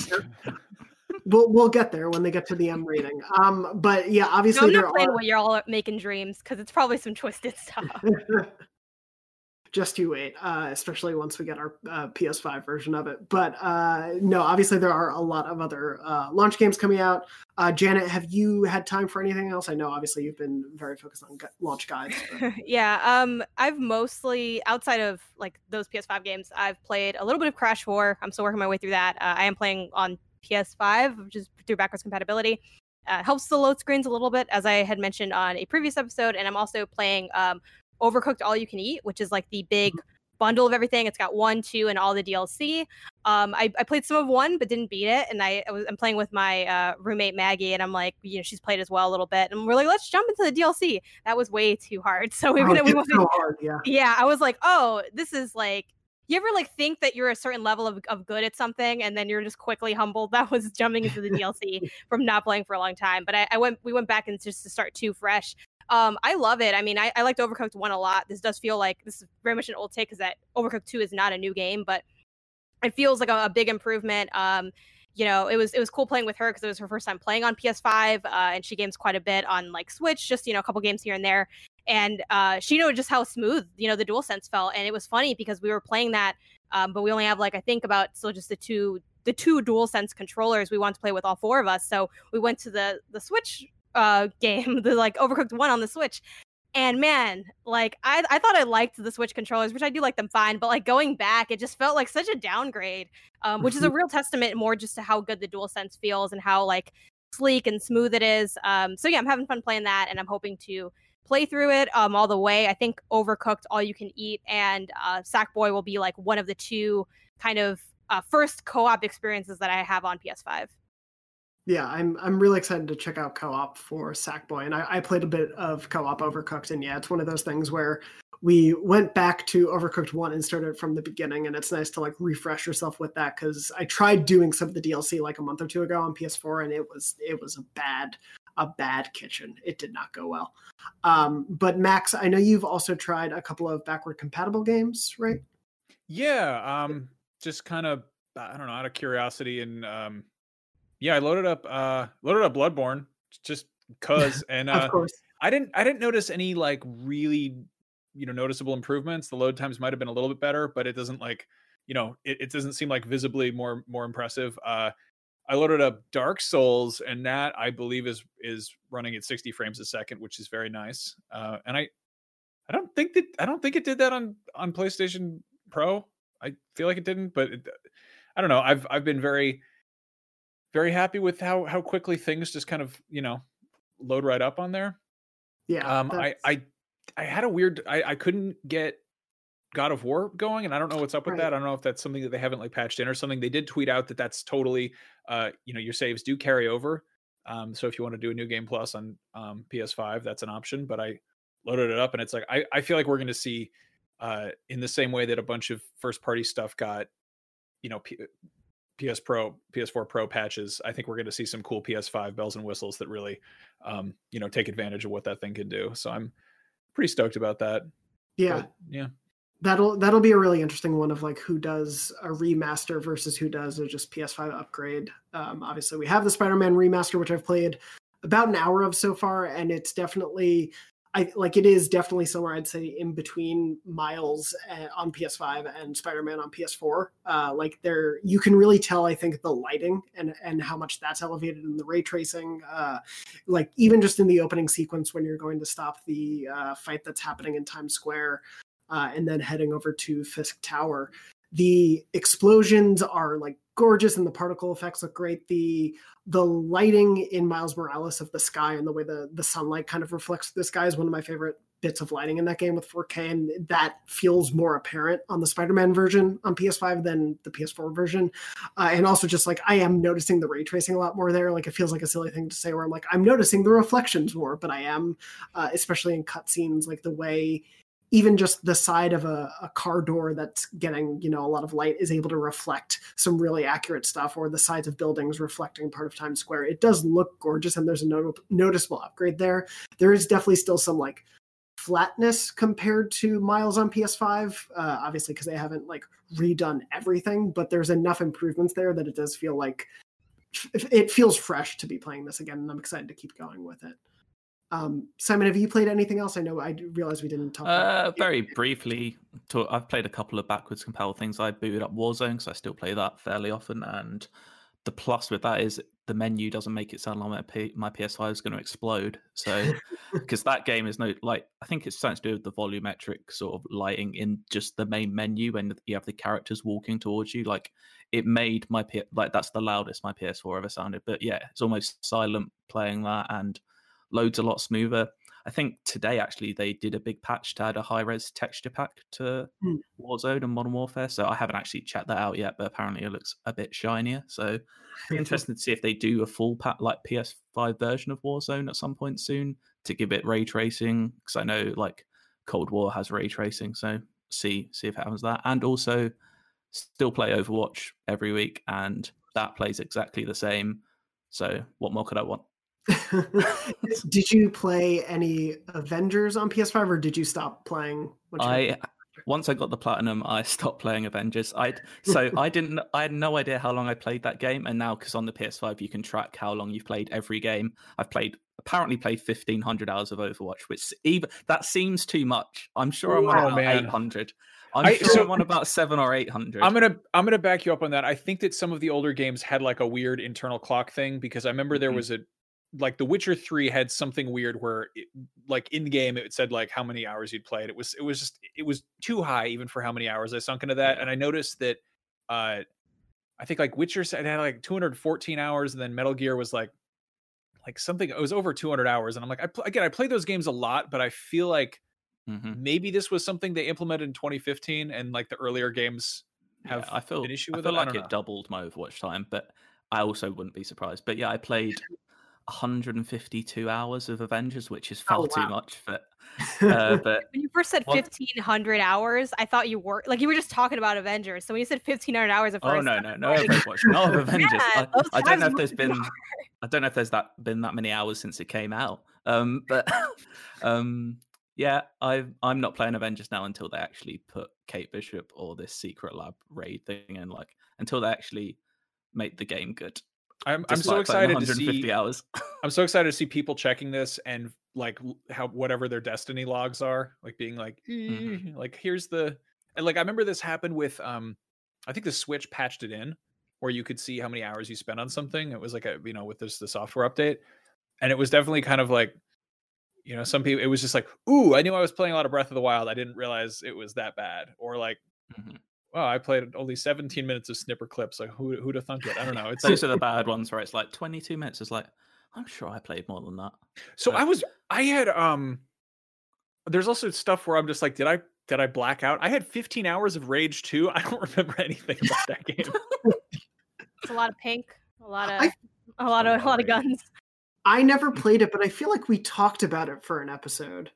A: We'll we'll get there when they get to the M rating. Um, but yeah,
C: No,
A: obviously
C: I'm
A: there
C: not playing
A: are
C: what you're all making dreams because it's probably some twisted stuff. [laughs]
A: just you wait, uh, especially once we get our uh, PS5 version of it. But uh, no, obviously there are a lot of other uh, launch games coming out. Uh, Janet, have you had time for anything else? I know obviously you've been very focused on gu- launch guides. but- [laughs]
C: yeah, um, I've mostly outside of like those PS5 games, I've played a little bit of Crash 4. I'm still working my way through that. Uh, I am playing on PS5, which is through backwards compatibility. Uh, helps the load screens a little bit, as I had mentioned on a previous episode. And I'm also playing um, Overcooked All You Can Eat, which is like the big bundle of everything. It's got one, two, and all the DLC. Um, I, I played some of one, but didn't beat it. And I, I was I'm playing with my uh, roommate Maggie, and I'm like, you know, she's played as well a little bit, and we're like, let's jump into the DLC. That was way too hard. [laughs] So we
A: Oh,
C: we
A: so hard, yeah.
C: yeah, I was like, oh, this is like you ever like think that you're a certain level of, of good at something and then you're just quickly humbled. That was jumping into the DLC [laughs] from not playing for a long time. But I, I went we went back and just to start too fresh. Um, I love it. I mean, I, I liked Overcooked one a lot. This does feel like this is very much an old take because that Overcooked two is not a new game, but it feels like a, a big improvement. Um, you know, it was it was cool playing with her because it was her first time playing on PS5, uh, and she games quite a bit on like Switch, just you know, a couple games here and there. And uh, she knew just how smooth you know the dual sense felt, and it was funny because we were playing that, um, but we only have like I think about still just the two the two dual sense controllers we want to play with all four of us. So we went to the the Switch uh, [laughs] game, the like Overcooked one on the Switch, and man, like I, I thought I liked the Switch controllers, which I do like them fine, but like going back, it just felt like such a downgrade, um, which is a real testament more just to how good the DualSense feels and how like sleek and smooth it is. Um, so yeah, I'm having fun playing that, and I'm hoping to play through it um, all the way. I think Overcooked, All You Can Eat, and uh, Sackboy will be like one of the two kind of uh, first co-op experiences that I have on PS5.
A: Yeah, I'm I'm really excited to check out co-op for Sackboy, and I, I played a bit of co-op Overcooked, and yeah, it's one of those things where we went back to Overcooked one and started from the beginning, and it's nice to like refresh yourself with that because I tried doing some of the DLC like a month or two ago on PS4, and it was it was a bad a bad kitchen. It did not go well. Um, but Max, I know you've also tried a couple of backward compatible games, right?
B: Yeah, um, just kind of I don't know, out of curiosity and um, yeah, I loaded up uh loaded up Bloodborne just cuz [laughs] and uh
A: of course.
B: I didn't I didn't notice any like really you know noticeable improvements. The load times might have been a little bit better, but it doesn't like you know it, it doesn't seem like visibly more more impressive. Uh I loaded up Dark Souls and that I believe is is running at 60 frames a second, which is very nice. Uh and I I don't think that I don't think it did that on on PlayStation Pro. I feel like it didn't, but it, I don't know. I've I've been very very happy with how how quickly things just kind of you know load right up on there.
A: Yeah.
B: Um, I I I had a weird. I I couldn't get God of War going, and I don't know what's up with
A: Right.
B: that. I don't know if that's something that they haven't like patched in or something. They did tweet out that that's totally, uh, you know, your saves do carry over. Um, so if you want to do a new game plus on um, PS5, that's an option. But I loaded it up, and it's like I I feel like we're going to see, uh, in the same way that a bunch of first party stuff got, you know, P- PS Pro, PS4 Pro patches. I think we're going to see some cool PS5 bells and whistles that really, um, you know, take advantage of what that thing can do. So I'm pretty stoked about that.
A: yeah.
B: But, yeah.
A: That'll that'll be a really interesting one of like who does a remaster versus who does a just PS5 upgrade. Um, obviously, we have the Spider-Man remaster, which I've played about an hour of so far, and it's definitely I like it is definitely somewhere I'd say in between Miles uh, on PS5 and Spider-Man on PS4. Uh, like there, you can really tell I think the lighting and and how much that's elevated in the ray tracing. Uh, like even just in the opening sequence when you're going to stop the uh, fight that's happening in Times Square uh, and then heading over to Fisk Tower. The explosions are like gorgeous, and the particle effects look great. the The lighting in Miles Morales of the sky and the way the the sunlight kind of reflects the sky is one of my favorite bits of lighting in that game with 4K, and that feels more apparent on the Spider-Man version on PS5 than the PS4 version. Uh, and also, just like I am noticing the ray tracing a lot more there. Like it feels like a silly thing to say, where I'm like I'm noticing the reflections more, but I am, uh, especially in cutscenes, like the way even just the side of a, a car door that's getting you know a lot of light is able to reflect some really accurate stuff or the sides of buildings reflecting part of times square. It does look gorgeous and there's a not- noticeable upgrade there. There is definitely still some like flatness compared to miles on ps5 uh, obviously because they haven't like redone everything but there's enough improvements there that it does feel like it feels fresh to be playing this again and i'm excited to keep going with it um, Simon, have you played anything else? I know I realized we didn't talk.
D: Uh, very briefly, to, I've played a couple of backwards compatible things. I booted up Warzone, so I still play that fairly often. And the plus with that is the menu doesn't make it sound like my, P- my PS5 is going to explode. So, [laughs] because that game is no like, I think it's something to do with the volumetric sort of lighting in just the main menu when you have the characters walking towards you. Like, it made my P- like that's the loudest my PS4 ever sounded. But yeah, it's almost silent playing that and loads a lot smoother. I think today actually they did a big patch to add a high res texture pack to
A: mm.
D: Warzone and Modern Warfare. So I haven't actually checked that out yet, but apparently it looks a bit shinier. So be [laughs] interested to see if they do a full pack like PS5 version of Warzone at some point soon to give it ray tracing. Because I know like Cold War has ray tracing, so see see if it happens that. And also still play Overwatch every week, and that plays exactly the same. So what more could I want? [laughs]
A: did you play any Avengers on PS5 or did you stop playing?
D: I once I got the platinum, I stopped playing Avengers. I [laughs] so I didn't. I had no idea how long I played that game, and now because on the PS5 you can track how long you've played every game. I've played apparently played fifteen hundred hours of Overwatch, which even that seems too much. I'm sure I'm
B: Wow,
D: on
B: man.
D: eight hundred. I'm
B: I-
D: sure
B: so-
D: I'm on about seven or eight hundred.
B: I'm gonna I'm gonna back you up on that. I think that some of the older games had like a weird internal clock thing because I remember there
D: Mhm.
B: was a like The Witcher Three had something weird where it, like in game it said like how many hours you'd played. It was it was just it was too high even for how many hours I sunk into that. And I noticed that uh I think like Witcher said had like 214 hours, and then Metal Gear was like like something it was over 200 hours. And I'm like I pl- again I play those games a lot, but I feel like
D: Mhm.
B: maybe this was something they implemented in 2015 and like the earlier games have
D: Yeah, I feel
B: an issue
D: I
B: with
D: feel
B: it. I
D: like it
B: know.
D: doubled my Overwatch time, but I also wouldn't be surprised. But yeah, I played [laughs] 152 hours of Avengers, which is far
A: Oh,
D: too much. But uh, [laughs] but
C: When you first said
D: What?
C: 1500 hours, I thought you were like you were just talking about Avengers. So when you said 1500 hours of
D: oh
C: first,
D: no no
C: was
D: no
C: like,
D: Overwatch, no Avengers.
C: Yeah,
D: I, I don't know if there's been
C: hard.
D: I don't know if there's that been that many hours since it came out. Um, but [laughs] um, yeah, I I'm not playing Avengers now until they actually put Kate Bishop or this Secret Lab raid thing in. Like until they actually make the game good.
B: I'm, I'm so excited to see.
D: hours. [laughs]
B: I'm so excited to see people checking this and like how whatever their destiny logs are, like being like,
D: Mhm.
B: "Eh," like here's the, and like I remember this happened with, um, I think the Switch patched it in where you could see how many hours you spent on something. It was like a you know with this the software update, and it was definitely kind of like, you know, some people it was just like, ooh, I knew I was playing a lot of Breath of the Wild. I didn't realize it was that bad, or like.
D: Mhm.
B: Well, I played only 17 minutes of Snipperclips. Like, who who'd have thunk it? I don't know. It's [laughs]
D: Those are the bad ones where it's like 22 minutes. It's like, I'm sure I played more than that.
B: So I was I had um there's also stuff where I'm just like, did I did I black out? I had 15 hours of rage too. [laughs] I don't remember anything about that [laughs] game.
C: It's a lot of pink, a lot of
A: I-
C: a lot of a lot
B: of
C: of guns.
A: I never played it, but I feel like we talked about it for an episode.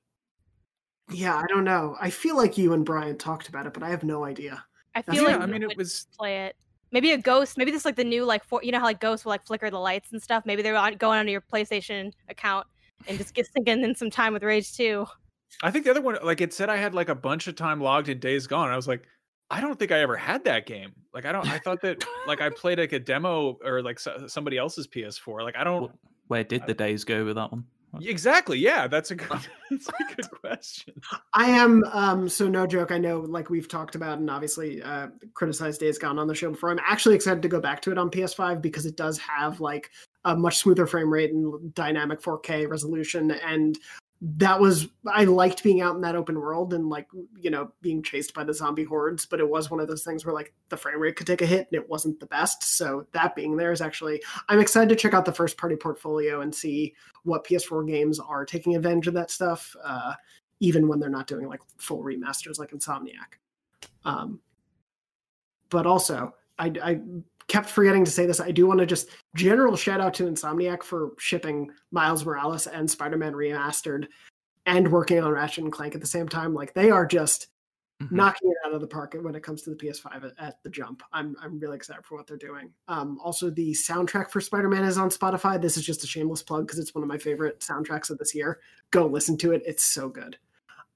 A: Yeah, I don't know. I feel like you and Brian talked about it, but I have no idea.
C: I feel
A: fine.
C: like
B: I mean it was
C: play it. Maybe a ghost. Maybe this is like the new like for you know how like ghosts will like flicker the lights and stuff. Maybe they're on, going onto your PlayStation account and just get sinking in some time with Rage too.
B: I think the other one like it said I had like a bunch of time logged in Days Gone. I was like, I don't think I ever had that game. Like I don't I thought that like I played like a demo or like somebody else's PS4. Like I don't
D: Where did the days go with that one?
B: Exactly. Yeah, that's a good [laughs] that's a good question.
A: I am um so no joke. I know like we've talked about and obviously uh criticized Days Gone on the show before. I'm actually excited to go back to it on PS5 because it does have like a much smoother frame rate and dynamic 4K resolution and that was I liked being out in that open world and like you know being chased by the zombie hordes, but it was one of those things where like the frame rate could take a hit and it wasn't the best. So that being there is actually I'm excited to check out the first party portfolio and see what PS4 games are taking advantage of that stuff, uh, even when they're not doing like full remasters like Insomniac. Um, but also, I, I kept forgetting to say this. I do want to just general shout out to Insomniac for shipping Miles Morales and Spider Man Remastered and working on Ratchet and Clank at the same time. Like they are just
D: Mhm.
A: knocking it out of the park when it comes to the PS5 at, at the jump. I'm I'm really excited for what they're doing. Um, also, the soundtrack for Spider-Man is on Spotify. This is just a shameless plug because it's one of my favorite soundtracks of this year. Go listen to it; it's so good.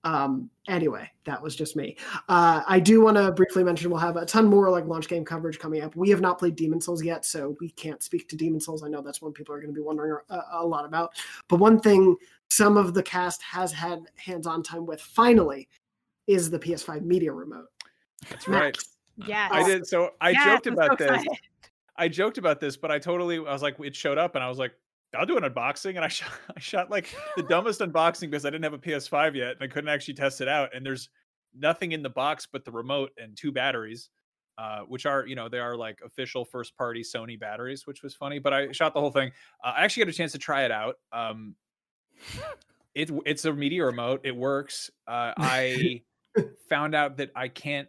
A: Um, anyway, that was just me. Uh, I do want to briefly mention we'll have a ton more like launch game coverage coming up. We have not played Demon Souls yet, so we can't speak to Demon Souls. I know that's one people are going to be wondering a, a lot about. But one thing some of the cast has had hands-on time with finally is the PS5 media remote.
B: That's right.
A: Max,
C: Yes.
B: I did. So I
C: Yes,
B: joked
C: I'm so
B: about this. I joked about this, but I totally I was like, it showed up, and I was like, I'll do an unboxing, and I shot [laughs] I shot like the [laughs] dumbest unboxing because I didn't have a PS5 yet, and I couldn't actually test it out. And there's nothing in the box but the remote and two batteries, uh, which are you know they are like official first party Sony batteries, which was funny. But I shot the whole thing. Uh, I actually got a chance to try it out. Um, it it's a media remote. It works. Uh, [laughs] I found out that I can't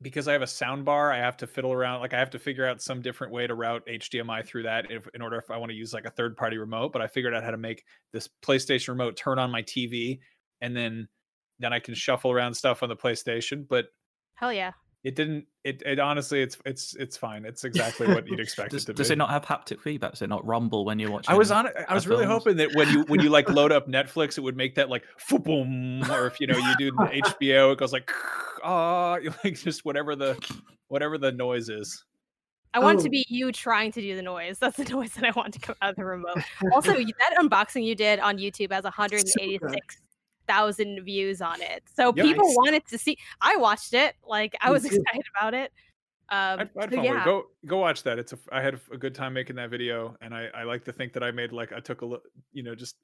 B: because I have a sound bar, I have to fiddle around. Like I have to figure out some different way to route HDMI through that if, in order if I want to use like a third party remote. But I figured out how to make this PlayStation remote turn on my TV, and then then I can shuffle around stuff on the PlayStation. But
C: Hell yeah.
B: It didn't. It, it honestly, it's it's it's fine. It's exactly what you'd [laughs] expect
D: Does,
B: it to be.
D: does
B: be.
D: it not have haptic feedback? Does it not rumble when you're watching?
B: I was on. I was really
D: films?
B: hoping that when you when you like [laughs] load up Netflix, it would make that like boom, or if you know you do [laughs] HBO, it goes like ah, like just whatever the whatever the noise is.
C: I want
A: Oh.
C: to be you trying to do the noise. That's the noise that I want to come out of the remote. Also, that unboxing you did on YouTube has 186,000 views on it. So people wanted to see. I watched it. Like I was [laughs] excited about it. Um,
B: I, I had
C: so yeah.
B: Go go watch that. It's a I had a good time making that video, and I I like to think that I made like I took a look, you know, just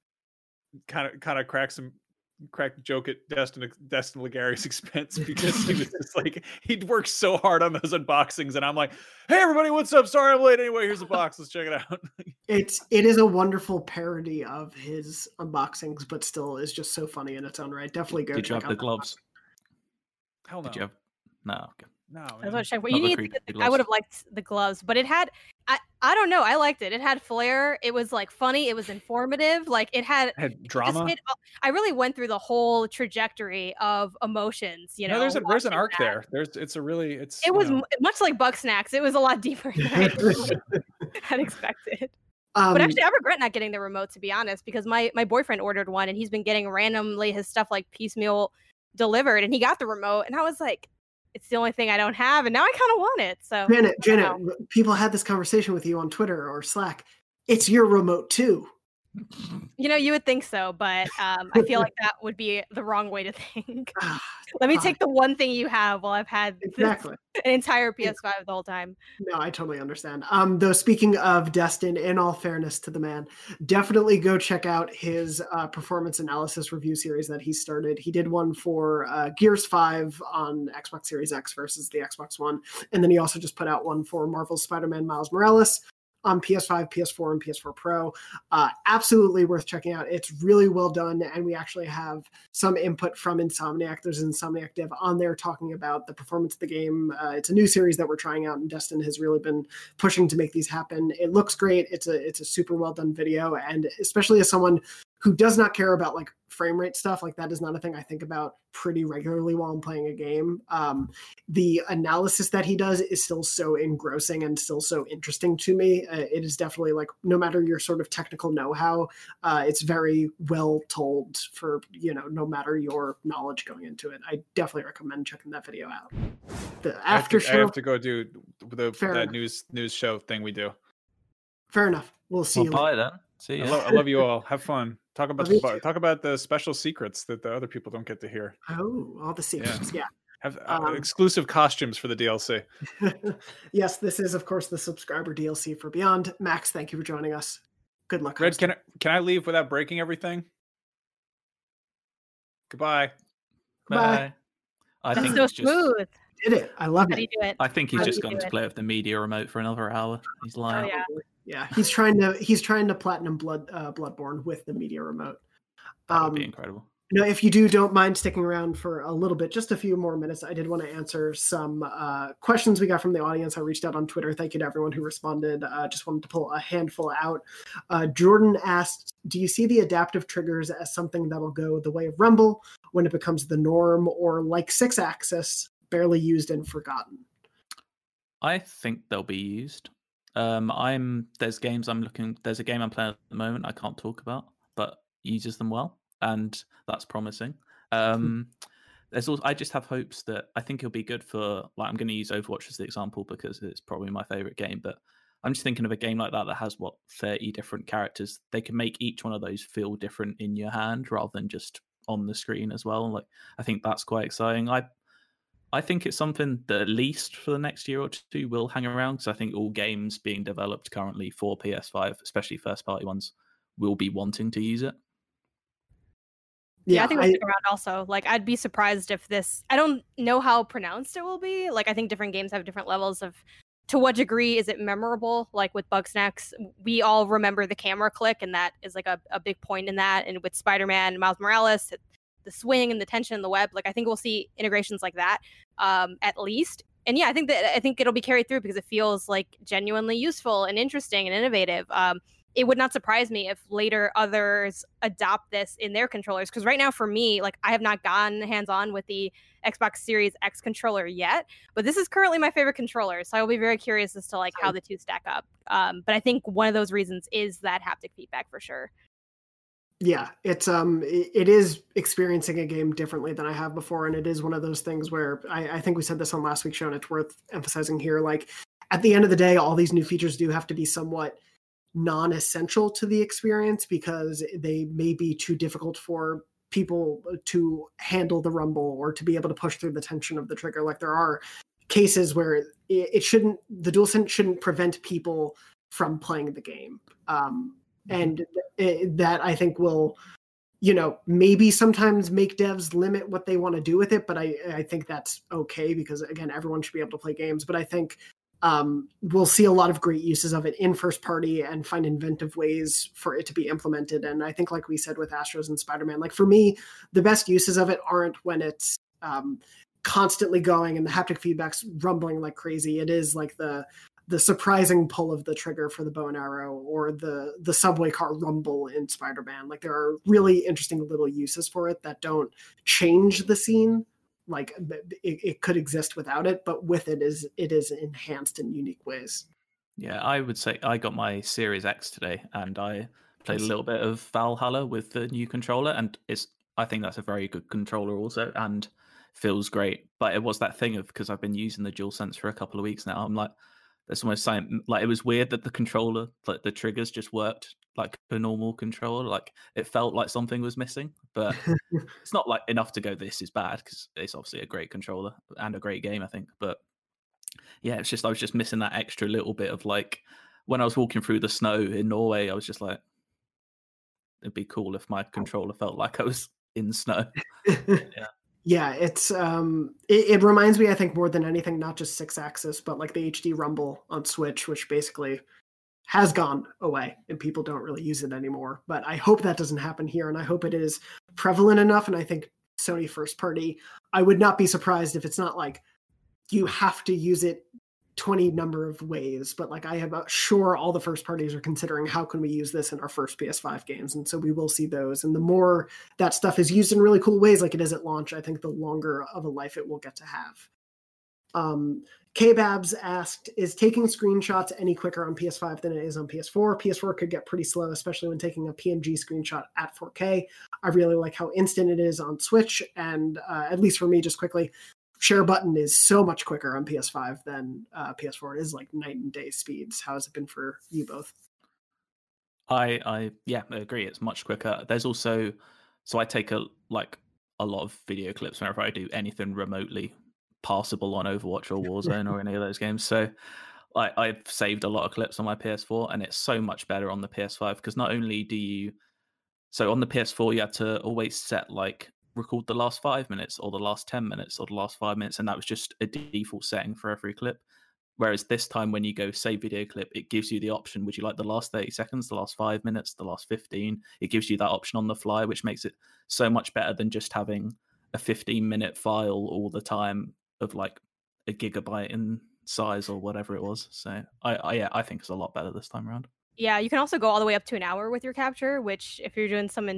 B: kind of kind of crack some crack joke at Destin Destin Legarie's [laughs] expense [laughs] because he was just like he'd worked so hard on those unboxings, and I'm like, hey everybody, what's up? Sorry I'm late. Anyway, here's the box. Let's check it out. [laughs]
A: It's it is a wonderful parody of his unboxings, but still is just so funny in its own right. Definitely go.
D: Did you have the
A: out that
D: gloves?
B: Hell no,
D: Did you have? No. Okay.
B: No.
C: I was
B: man.
C: about check, but you need to
D: creepy
C: get the, I would have liked the gloves, but it had I I don't know. I liked it. It had flair. It was like funny. It was informative. Like it had
B: Had
C: it just
B: drama.
C: hit I really went through the whole trajectory of emotions. You know,
B: no, there's a there's an arc
C: that.
B: there. There's it's a really it's
C: It was
B: know,
C: much like Bugsnax. It was a lot [laughs] deeper than I [laughs] [laughs] had expected.
A: Um,
C: But actually, I regret not getting the remote to be honest, because my my boyfriend ordered one and he's been getting randomly his stuff like piecemeal delivered, and he got the remote, and I was like, it's the only thing I don't have, and now I kind of want it. So
A: Janet, Janet, people had this conversation with you on Twitter or Slack. It's your remote too.
C: You know, you would think so, but um, I feel like that would be the wrong way to think. [laughs]
A: Ah, [laughs]
C: Let me take the one thing you have while I've had this,
A: exactly.
C: an entire PS5 the whole time.
A: No, I totally understand. Um, though speaking of Destin, in all fairness to the man, definitely go check out his uh, performance analysis review series that he started. He did one for uh, Gears Five on Xbox Series X versus the Xbox One, and then he also just put out one for Marvel's Spider-Man Miles Morales on PS5, PS4, and PS4 Pro. Uh, absolutely worth checking out. It's really well done, and we actually have some input from Insomniac. There's Insomniac dev on there talking about the performance of the game. Uh, it's a new series that we're trying out, and Destin has really been pushing to make these happen. It looks great. It's a it's a super well done video, and especially as someone who does not care about like frame rate stuff, like that is not a thing I think about pretty regularly while I'm playing a game. Um, the analysis that he does is still so engrossing and still so interesting to me. Uh, it is definitely like no matter your sort of technical know-how, uh, it's very well told for you know no matter your knowledge going into it. I definitely recommend checking that video out. The
B: I have
A: after
B: I
A: show,
B: have to go do the
A: Fair
B: that
A: enough.
B: news news show thing we do.
A: fair enough. We'll see
D: Well,
A: you. later.
D: bye then. See
B: I
D: ya.
B: love, I love you all. Have fun. Talk about
A: Love
B: the,
A: you
B: bu-
A: too.
B: talk about the special secrets that the other people don't get to hear.
A: Oh, all the secrets. Yeah.
B: Have uh,
A: Um,
B: exclusive costumes for the DLC. [laughs]
A: yes, this is of course the subscriber DLC for Beyond. Max, thank you for joining us. Good luck.
B: Red,
A: hosting.
B: can I, can I leave without breaking everything? Goodbye.
A: Bye.
D: I
C: That's
D: think
C: so
D: it's just.
C: smooth.
A: Did it? I love
C: How do
A: it.
C: you do it?
D: I think he's
A: How
D: just
C: you
D: gone
C: do
D: to
C: it?
D: play with the media remote for another hour. He's lying.
C: yeah.
A: Yeah, he's trying to he's trying to platinum blood uh, Bloodborne with the media remote.
D: That would
A: Um,
D: be incredible.
A: No, if you do, don't mind sticking around for a little bit, just a few more minutes. I did want to answer some uh, questions we got from the audience. I reached out on Twitter. Thank you to everyone who responded. Uh, just wanted to pull a handful out. Uh, Jordan asked, "Do you see the adaptive triggers as something that'll go the way of Rumble when it becomes the norm, or like six axis, barely used and forgotten?"
D: I think they'll be used. Um, I'm there's games I'm looking. There's a game I'm playing at the moment I can't talk about, but uses them well and that's promising. Hmm. Um, there's also I just have hopes that I think it'll be good for like I'm going to use Overwatch as the example because it's probably my favorite game, but I'm just thinking of a game like that that has what 30 different characters. They can make each one of those feel different in your hand rather than just on the screen as well. Like I think that's quite exciting. I I think it's something that at least for the next year or two will hang around because I think all games being developed currently for PS5, especially first party ones, will be wanting to use it.
C: Yeah, yeah I think it'll stick around also. Like I'd be surprised if this I don't know how pronounced it will be. Like I think different games have different levels of to what degree is it memorable? Like with Bugsnax, we all remember the camera click, and that is like a, a big point in that. And with Spider Man, Miles Morales, the swing and the tension in the web, like I think we'll see integrations like that um, at least. And yeah, I think that I think it'll be carried through because it feels like genuinely useful and interesting and innovative. Um, it would not surprise me if later others adopt this in their controllers because right now for me like i have not gone hands on with the xbox series x controller yet but this is currently my favorite controller so i will be very curious as to like how the two stack up um, but i think one of those reasons is that haptic feedback for sure
A: yeah it's um it is experiencing a game differently than i have before and it is one of those things where i, I think we said this on last week's show and it's worth emphasizing here like at the end of the day all these new features do have to be somewhat non-essential to the experience because they may be too difficult for people to handle the rumble or to be able to push through the tension of the trigger like there are cases where it shouldn't the dual sense shouldn't prevent people from playing the game um. And it, that i think will you know maybe sometimes make devs limit what they want to do with it but i i think that's okay because again everyone should be able to play games but i think um, we'll see a lot of great uses of it in first party and find inventive ways for it to be implemented. And I think, like we said with Astro's and Spider Man, like for me, the best uses of it aren't when it's um, constantly going and the haptic feedback's rumbling like crazy. It is like the the surprising pull of the trigger for the bow and arrow or the the subway car rumble in spider-man. Like there are really interesting little uses for it that don't change the scene. Like it, it could exist without it but with it is it is enhanced in unique ways.
D: Yeah i would say i got my series x today and i played a little bit of valhalla with the new controller and it's i think that's a very good controller also and feels great. But it was that thing of because i've been using the dual sense for a couple of weeks now i'm like there's almost something like it was weird that the controller like the triggers just worked like a normal controller. Like it felt like something was missing, but [laughs] it's not like enough to go. This is bad because it's obviously a great controller and a great game, I think. But yeah, it's just I was just missing that extra little bit of like when I was walking through the snow in Norway. I was just like, it'd be cool if my oh. controller felt like I was in snow. [laughs]
A: yeah. Yeah, it's um it, it reminds me, I think, more than anything, not just six axis, but like the HD Rumble on Switch, which basically has gone away and people don't really use it anymore. But I hope that doesn't happen here. And I hope it is prevalent enough. And I think Sony first party, I would not be surprised if it's not like you have to use it 20 number of ways. But like I am sure all the first parties are considering how can we use this in our first PS5 games. And so we will see those. And the more that stuff is used in really cool ways, like it is at launch, I think the longer of a life it will get to have. Um, K-Babs asked, is taking screenshots any quicker on PS5 than it is on PS4? PS4 could get pretty slow, especially when taking a PNG screenshot at 4K. I really like how instant it is on Switch. And uh, at least for me, just quickly, share button is so much quicker on PS5 than uh, PS4. It is like night and day speeds. How has it been for you both?
D: I, I, yeah, I agree. It's much quicker. There's also, so I take a, like, a lot of video clips whenever I do anything remotely passable on Overwatch or Warzone or [laughs] any of those games. So like I've saved a lot of clips on my PS4 and it's so much better on the PS5 because not only do you so on the PS4 you had to always set like record the last 5 minutes or the last 10 minutes or the last 5 minutes and that was just a default setting for every clip. Whereas this time, when you go save video clip, it gives you the option would you like the last 30 seconds, the last five minutes, the last 15? It gives you that option on the fly, which makes it so much better than just having a 15 minute file all the time of like a gigabyte in size or whatever it was. So I, I yeah, I think it's a lot better this time around.
C: Yeah, you can also go all the way up to an hour with your capture, which if you're doing some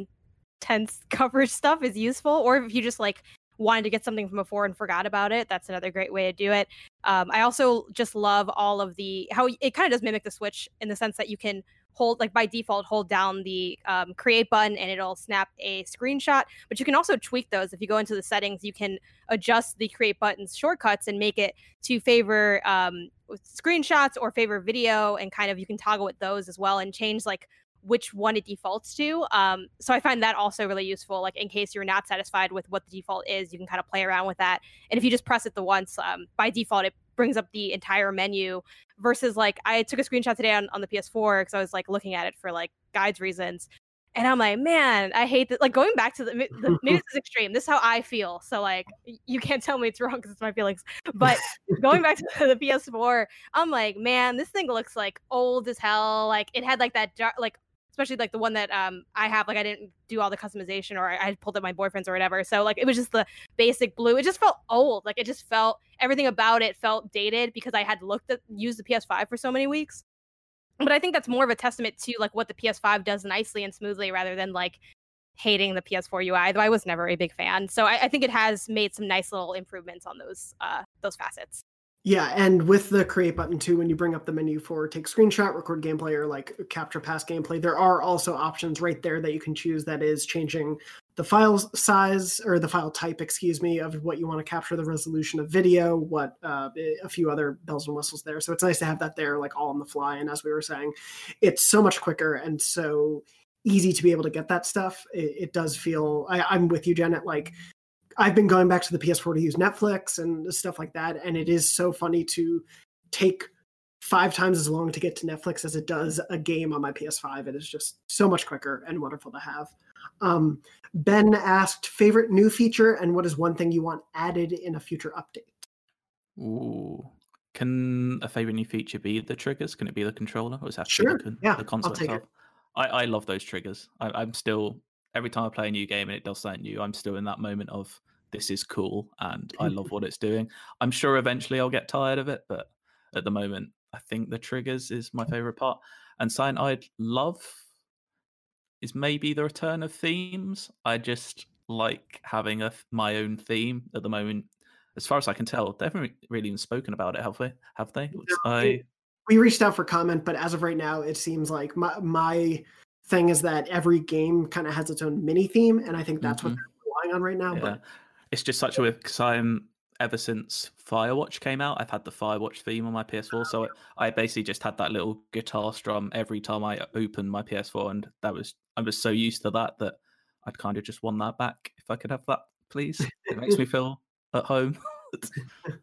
C: intense [laughs] coverage stuff is useful. Or if you just like wanted to get something from before and forgot about it, that's another great way to do it. Um, I also just love all of the how it kind of does mimic the Switch in the sense that you can hold like by default hold down the um, create button and it'll snap a screenshot but you can also tweak those if you go into the settings you can adjust the create buttons shortcuts and make it to favor um, screenshots or favor video and kind of you can toggle with those as well and change like which one it defaults to. Um, so I find that also really useful. Like in case you're not satisfied with what the default is, you can kind of play around with that. And if you just press it the once, um, by default, it brings up the entire menu. Versus like I took a screenshot today on, on the PS4 because I was like looking at it for like guides reasons. And I'm like, man, I hate that. Like going back to the, the [laughs] maybe this is extreme. This is how I feel. So like, you can't tell me it's wrong because it's my feelings. But going back to the PS4, I'm like, man, this thing looks like old as hell. Like it had like that dark, like especially like the one that um I have. Like I didn't do all the customization or I, I pulled up my boyfriend's or whatever. So like it was just the basic blue. It just felt old. Like it just felt everything about it felt dated because I had looked at used the PS5 for so many weeks. But I think that's more of a testament to like what the PS5 does nicely and smoothly rather than like hating the PS4 UI, though I was never a big fan. So I, I think it has made some nice little improvements on those uh, those facets.
A: Yeah, and with the create button too, when you bring up the menu for take screenshot, record gameplay, or like capture past gameplay, there are also options right there that you can choose that is changing the file size or the file type, excuse me, of what you want to capture, the resolution of video, what uh, a few other bells and whistles there. So it's nice to have that there, like all on the fly. And as we were saying, it's so much quicker and so easy to be able to get that stuff. It, it does feel. I, I'm with you, Janet. Like I've been going back to the PS4 to use Netflix and stuff like that, and it is so funny to take five times as long to get to Netflix as it does a game on my PS5. It is just so much quicker and wonderful to have. Um, ben asked favorite new feature and what is one thing you want added in a future update.
D: Ooh, can a favorite new feature be the triggers? Can it be the controller, or is that
A: sure?
D: The,
A: yeah,
D: the console
A: I'll take
D: itself?
A: it.
D: I, I love those triggers. I, I'm still every time I play a new game and it does something new, I'm still in that moment of this is cool and I love what it's doing. I'm sure eventually I'll get tired of it, but at the moment, I think the triggers is my favorite part. And something I'd love is maybe the return of themes. I just like having a my own theme at the moment. As far as I can tell, they haven't really even spoken about it, have they? Have they? I
A: we reached out for comment, but as of right now, it seems like my my thing is that every game kind of has its own mini theme, and I think that's what
D: Mhm.
A: they're relying on right now.
D: yeah.
A: But
D: It's just such a weird because I'm ever since Firewatch came out, I've had the Firewatch theme on my PS4. So I, I basically just had that little guitar strum every time I opened my PS4, and that was I was so used to that that I'd kind of just want that back. If I could have that, please. It makes me [laughs] feel at home. [laughs] [laughs]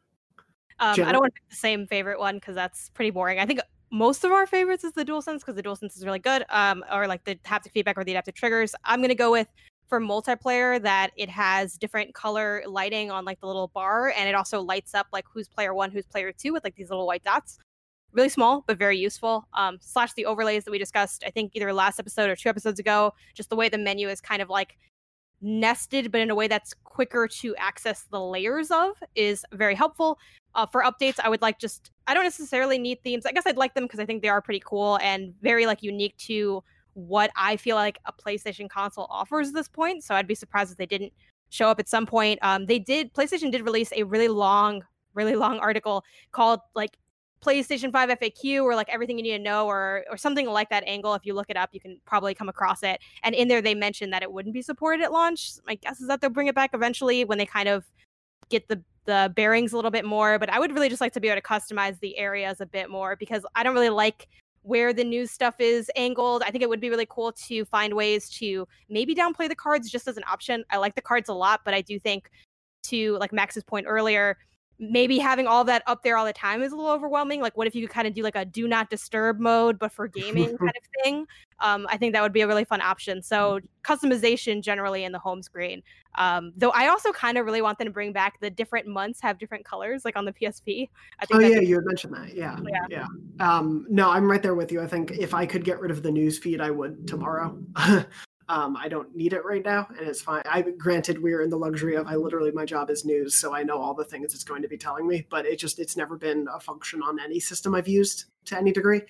C: Um, I don't want to pick the same favorite one because that's pretty boring. I think most of our favorites is the DualSense because the DualSense is really good, um, or like the haptic feedback or the adaptive triggers. I'm gonna go with for multiplayer that it has different color lighting on like the little bar, and it also lights up like who's player one, who's player two with like these little white dots. Really small but very useful. Um, slash the overlays that we discussed, I think either last episode or two episodes ago. Just the way the menu is kind of like nested, but in a way that's quicker to access the layers of is very helpful. Uh, for updates, I would like just I don't necessarily need themes. I guess I'd like them because I think they are pretty cool and very like unique to what I feel like a PlayStation console offers at this point. So I'd be surprised if they didn't show up at some point. Um, they did PlayStation did release a really long, really long article called like PlayStation 5 FAQ or like everything you need to know or or something like that angle. If you look it up, you can probably come across it. And in there they mentioned that it wouldn't be supported at launch. My guess is that they'll bring it back eventually when they kind of get the the bearings a little bit more. But I would really just like to be able to customize the areas a bit more because I don't really like where the news stuff is angled. I think it would be really cool to find ways to maybe downplay the cards just as an option. I like the cards a lot, but I do think to like Max's point earlier, maybe having all that up there all the time is a little overwhelming. Like, what if you could kind of do like a do not disturb mode, but for gaming [laughs] kind of thing? Um, I think that would be a really fun option. So, customization generally in the home screen. Um, though I also kind of really want them to bring back the different months have different colors, like on the PSP.
A: I think oh yeah, you had mentioned that. Yeah, yeah. yeah. Um, no, I'm right there with you. I think if I could get rid of the news feed, I would tomorrow. [laughs] Um, I don't need it right now, and it's fine. I granted we're in the luxury of I literally my job is news, so I know all the things it's going to be telling me. But it just it's never been a function on any system I've used to any degree.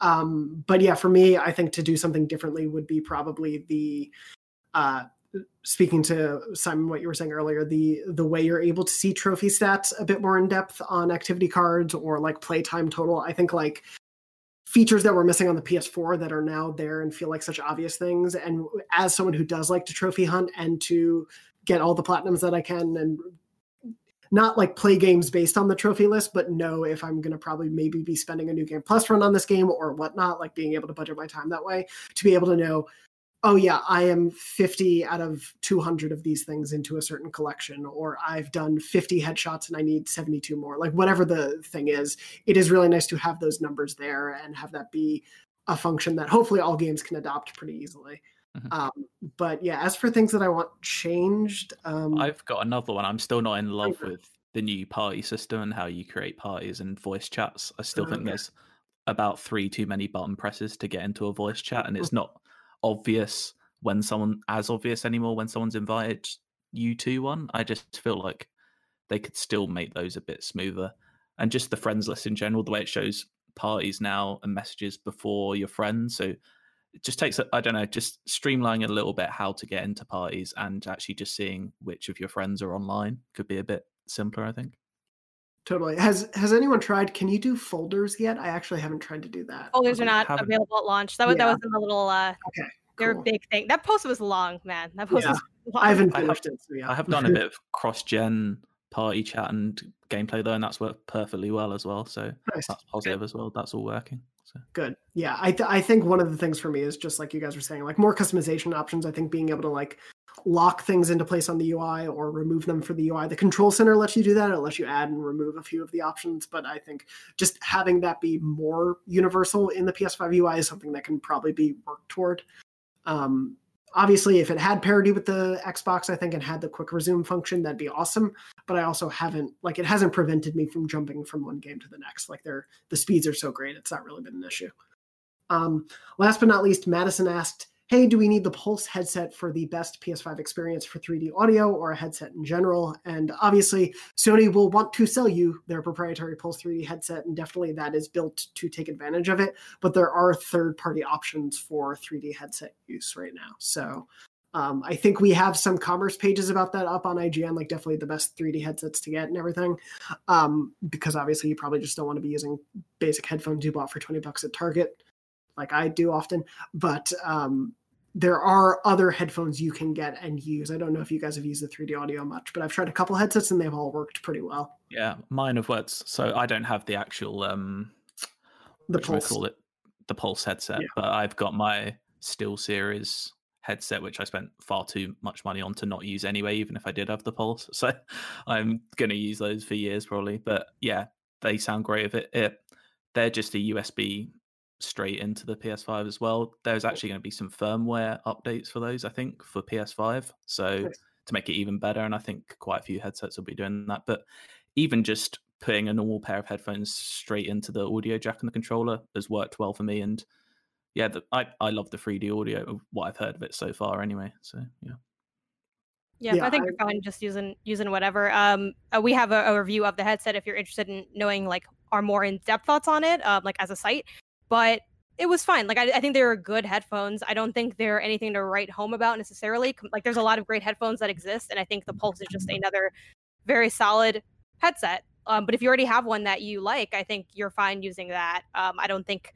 A: Um, but yeah, for me, I think to do something differently would be probably the uh, speaking to Simon, what you were saying earlier, the the way you're able to see trophy stats a bit more in depth on activity cards or like playtime total. I think like features that were missing on the PS4 that are now there and feel like such obvious things. And as someone who does like to trophy hunt and to get all the platinums that I can and not like play games based on the trophy list, but know if I'm going to probably maybe be spending a new game plus run on this game or whatnot, like being able to budget my time that way to be able to know oh yeah i am 50 out of 200 of these things into a certain collection or i've done 50 headshots and i need 72 more. Like whatever the thing is it is really nice to have those numbers there and have that be a function that hopefully all games can adopt pretty easily. Mm-hmm. um, but yeah as for things that i want changed um,
D: i've got another one. I'm still not in love with the new party system and how you create parties and voice chats. I still think there's about three too many button presses to get into a voice chat and it's not obvious when someone as obvious anymore when someone's invited you to one. I just feel like they could still make those a bit smoother. And just the friends list in general, the way it shows parties now and messages before your friends. So it just takes, I don't know, just streamlining a little bit how to get into parties and actually just seeing which of your friends are online could be a bit simpler, I think.
A: Totally. Has has anyone tried? Can you do folders yet? I actually haven't tried to do that.
C: Folders are not available at launch. That was yeah. that was in the little uh okay. Cool. big thing. That post was long, man. That post yeah. was long.
A: I haven't finished I have, it. So yeah.
D: I have done a bit of cross gen party chat and gameplay though, and that's worked perfectly well as well. So nice. that's positive Good. as well. That's all working. So.
A: Good. Yeah, I th- I think one of the things for me is just like you guys were saying, like more customization options. I think being able to like lock things into place on the UI or remove them for the UI. The control center lets you do that. It lets you add and remove a few of the options. But I think just having that be more universal in the PS5 UI is something that can probably be worked toward. Um, obviously, if it had parity with the Xbox, I think, and had the quick resume function, that'd be awesome. But I also haven't, like, it hasn't prevented me from jumping from one game to the next. Like, they're the speeds are so great, it's not really been an issue. Um, last but not least, Madison asked, hey, do we need the Pulse headset for the best PS5 experience for 3D audio or a headset in general? And obviously, Sony will want to sell you their proprietary Pulse 3D headset, and definitely that is built to take advantage of it. But there are third party options for 3D headset use right now. So um, I think we have some commerce pages about that up on IGN, like definitely the best 3D headsets to get and everything. Um, because obviously, you probably just don't want to be using basic headphones you bought for 20 bucks at Target like I do often, but um, there are other headphones you can get and use. I don't know if you guys have used the 3D audio much, but I've tried a couple headsets and they've all worked pretty well.
D: Yeah, mine have worked. So I don't have the actual um,
A: the pulse.
D: call it the pulse headset, yeah. but I've got my SteelSeries headset, which I spent far too much money on to not use anyway, even if I did have the pulse. [laughs] So I'm going to use those for years probably. But yeah, they sound great. If it, it they're just a USB straight into the PS5 as well. There's actually going to be some firmware updates for those, I think, for PS5. So nice. to make it even better, and I think quite a few headsets will be doing that. But even just putting a normal pair of headphones straight into the audio jack and the controller has worked well for me. And yeah, the, I I love the 3D audio. Of what I've heard of it so far, anyway. So yeah.
C: Yeah, yeah I think I, you're fine just using using whatever. Um, uh, we have a, a, review of the headset if you're interested in knowing like our more in depth thoughts on it, um, like as a site but it was fine. Like I, I think they were good headphones. I don't think they're anything to write home about necessarily. Like there's a lot of great headphones that exist, and I think the Pulse is just another very solid headset. Um, but if you already have one that you like, I think you're fine using that. Um, I don't think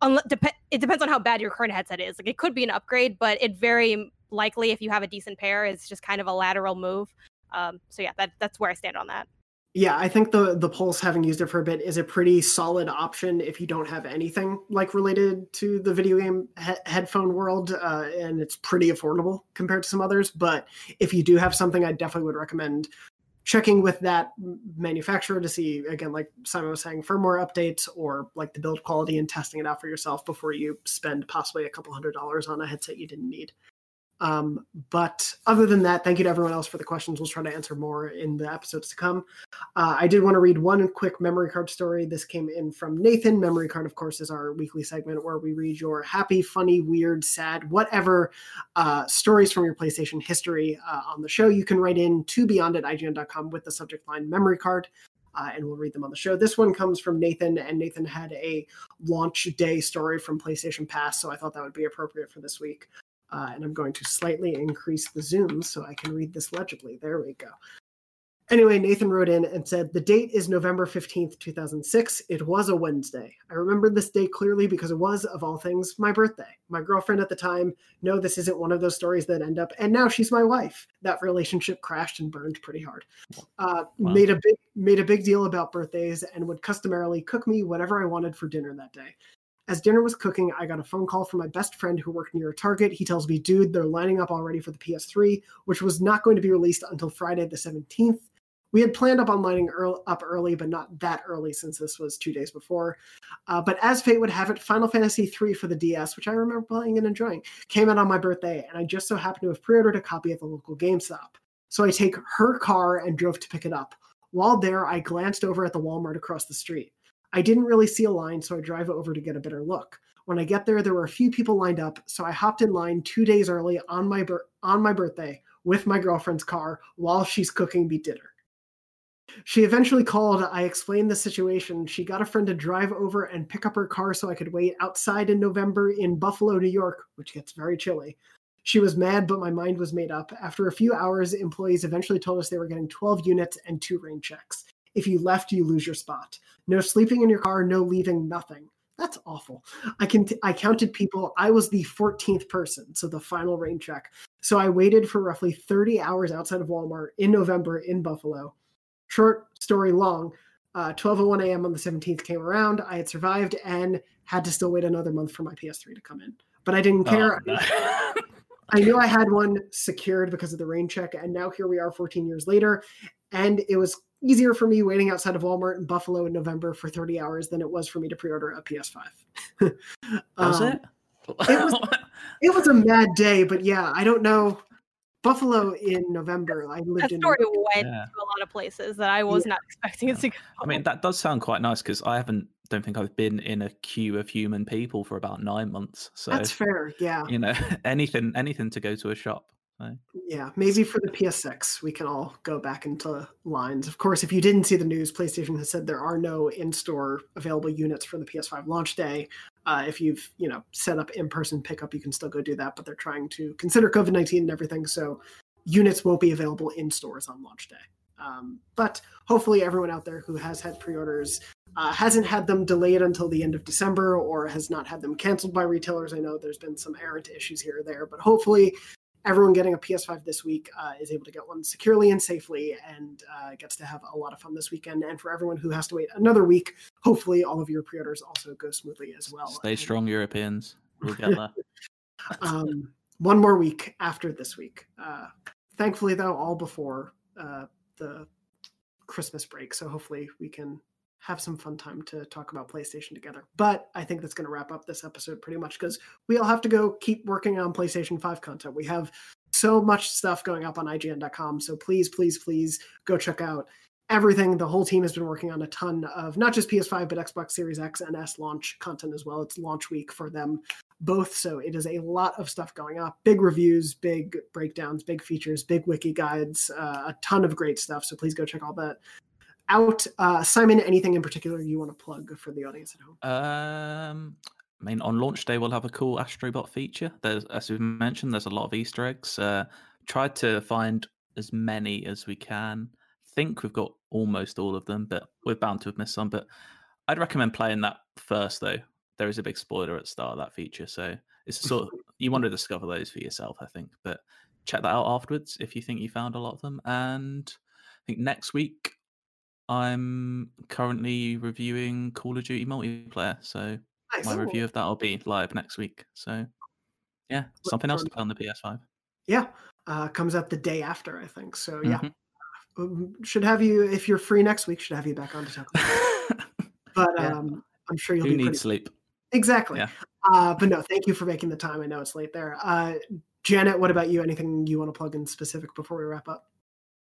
C: unless, dep- it depends on how bad your current headset is. Like it could be an upgrade, but it very likely if you have a decent pair, is just kind of a lateral move. Um, so yeah, that that's where I stand on that
A: yeah, I think the the Pulse, having used it for a bit, is a pretty solid option if you don't have anything like related to the video game he- headphone world, uh, and it's pretty affordable compared to some others. But if you do have something, I definitely would recommend checking with that manufacturer to see again like simon was saying firmware updates or like the build quality and testing it out for yourself before you spend possibly a couple hundred dollars on a headset you didn't need um, but other than that, thank you to everyone else for the questions. We'll try to answer more in the episodes to come. Uh, I did want to read one quick memory card story. This came in from Nathan. Memory card, of course, is our weekly segment where we read your happy, funny, weird, sad, whatever uh, stories from your PlayStation history uh, on the show. You can write in to beyond at IGN.com with the subject line memory card. Uh, and we'll read them on the show. This one comes from Nathan, and Nathan had a launch day story from PlayStation Pass, so I thought that would be appropriate for this week. Uh, and I'm going to slightly increase the zoom so I can read this legibly. There we go. Anyway, Nathan wrote in and said, The date is November 15th, 2006. It was a Wednesday. I remember this day clearly because it was, of all things, my birthday. My girlfriend at the time, no, this isn't one of those stories that end up, and now she's my wife. That relationship crashed and burned pretty hard. Uh, wow. Made a big made a big deal about birthdays and would customarily cook me whatever I wanted for dinner that day. As dinner was cooking, I got a phone call from my best friend who worked near a Target. He tells me, dude, they're lining up already for the PS3, which was not going to be released until Friday the 17th. We had planned up on lining up early, but not that early since this was two days before. Uh, but as fate would have it, Final Fantasy III for the DS, which I remember playing and enjoying, came out on my birthday, and I just so happened to have pre ordered a copy at the local GameStop. So I take her car and drove to pick it up. While there, I glanced over at the Walmart across the street. I didn't really see a line, so I drive over to get a better look. When I get there, there were a few people lined up, so I hopped in line two days early on my on my birthday with my girlfriend's car while she's cooking me dinner. She eventually called. I explained the situation. She got a friend to drive over and pick up her car so I could wait outside in November in Buffalo, New York, which gets very chilly. She was mad, but my mind was made up. After a few hours, employees eventually told us they were getting 12 units and two rain checks. If you left, you lose your spot. No sleeping in your car, no leaving, nothing. That's awful. I can t- I counted people. I was the 14th person, so the final rain check. So I waited for roughly 30 hours outside of Walmart in November in Buffalo. Short story long. Uh, 12:01 a.m. on the 17th came around. I had survived and had to still wait another month for my PS3 to come in. But I didn't care. Oh. I knew I had one secured because of the rain check, and now here we are 14 years later, and it was easier for me waiting outside of Walmart in Buffalo in November for 30 hours than it was for me to pre-order a PS5. [laughs]
D: was um, it?
A: it was it was a mad day, but yeah, I don't know. Buffalo in November. I lived
C: that
A: in.
C: story went yeah. to a lot of places that I was yeah. not expecting it to go.
D: I mean, that does sound quite nice because I haven't. Don't think I've been in a queue of human people for about nine months. So
A: that's fair. Yeah.
D: You know, [laughs] anything, anything to go to a shop.
A: Yeah, maybe for the PS6, we can all go back into lines. Of course, if you didn't see the news, PlayStation has said there are no in-store available units for the PS5 launch day. Uh, if you've you know set up in-person pickup, you can still go do that. But they're trying to consider COVID nineteen and everything, so units won't be available in stores on launch day. Um, but hopefully, everyone out there who has had pre-orders uh, hasn't had them delayed until the end of December or has not had them canceled by retailers. I know there's been some errant issues here or there, but hopefully everyone getting a PS5 this week uh, is able to get one securely and safely and uh, gets to have a lot of fun this weekend. And for everyone who has to wait another week, hopefully all of your pre orders also go smoothly as well.
D: Stay strong, Europeans. We'll get there. [laughs]
A: um, one more week after this week. Uh, thankfully, though, all before uh, the Christmas break. So hopefully we can have some fun time to talk about PlayStation together. But I think that's going to wrap up this episode pretty much because we all have to go keep working on PlayStation 5 content. We have so much stuff going up on IGN.com. So please, please, please go check out everything. The whole team has been working on a ton of not just PS5, but Xbox Series X and S launch content as well. It's launch week for them both. So it is a lot of stuff going up big reviews, big breakdowns, big features, big wiki guides, uh, a ton of great stuff. So please go check all that out. Uh, Simon, anything in particular you want to plug for the audience at home?
D: Um, I mean, on launch day we'll have a cool Astrobot feature. There's, as we mentioned, there's a lot of Easter eggs. Uh, tried to find as many as we can. Think we've got almost all of them, but we're bound to have missed some. But I'd recommend playing that first, though. There is a big spoiler at the start of that feature, so it's sort of [laughs] you want to discover those for yourself, I think. But check that out afterwards if you think you found a lot of them. And I think next week I'm currently reviewing Call of Duty multiplayer, so nice. my review of that will be live next week. So, yeah, something else to play on the PS5.
A: Yeah, uh, comes out the day after, I think. So, yeah, mm-hmm. Um, should have you if you're free next week. Should have you back on to talk. About [laughs] but
D: Yeah.
A: um, I'm sure you'll
D: Who needs
A: pretty
D: sleep?
A: exactly.
D: Yeah.
A: Uh, but no, thank you for making the time. I know it's late there. Uh, Janet, what about you? Anything you want to plug in specific before we wrap up?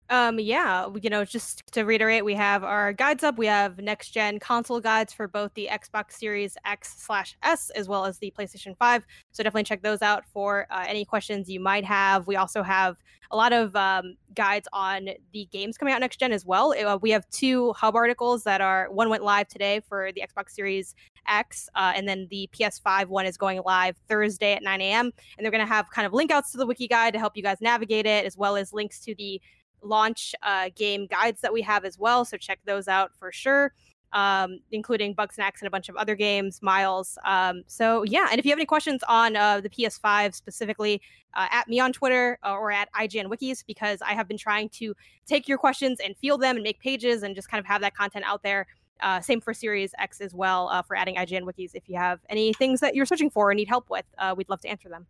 C: Um, yeah, you know, just to reiterate, we have our guides up. We have next gen console guides for both the Xbox Series X slash S as well as the PlayStation 5. So definitely check those out for uh, any questions you might have. We also have a lot of um, guides on the games coming out next gen as well. Uh, we have two hub articles that are one went live today for the Xbox Series X, uh, and then the PS5 one is going live Thursday at 9 a.m. And they're going to have kind of link outs to the wiki guide to help you guys navigate it, as well as links to the launch uh, game guides that we have as well. So check those out for sure, um, including Bugsnax and a bunch of other games, Miles. Um, so yeah, and if you have any questions on uh, the PS5 specifically, uh, at me on Twitter uh, or at IGN Wikis, because I have been trying to take your questions and field them and make pages and just kind of have that content out there. Uh, same for Series X as well uh, for adding IGN Wikis. If you have any things that you're searching for or need help with, we'd love to answer them.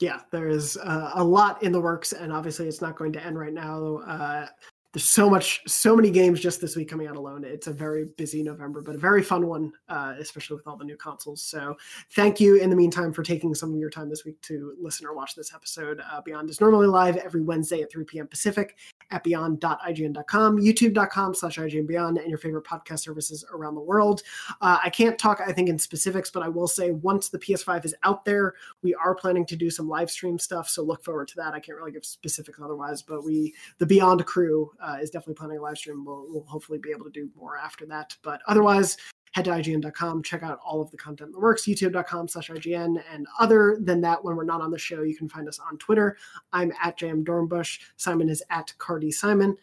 A: Yeah, there is uh, a lot in the works, and obviously it's not going to end right now. Uh, there's so much, so many games just this week coming out alone. It's a very busy November, but a very fun one, uh, especially with all the new consoles. So, thank you in the meantime for taking some of your time this week to listen or watch this episode. Uh, Beyond is normally live every Wednesday at 3 p.m. Pacific at beyond.ign.com, youtube.com slash IGN Beyond, and your favorite podcast services around the world. Uh, I can't talk, I think, in specifics, but I will say once the PS5 is out there, we are planning to do some live stream stuff. So look forward to that. I can't really give specifics otherwise, but we, the Beyond crew, uh, is definitely planning a live stream. We'll, we'll hopefully be able to do more after that. But otherwise, head to IGN.com, check out all of the content that works, youtube.com slash IGN. And other than that, when we're not on the show, you can find us on Twitter. I'm at JM Dornbush. Simon is at Cardy Simon.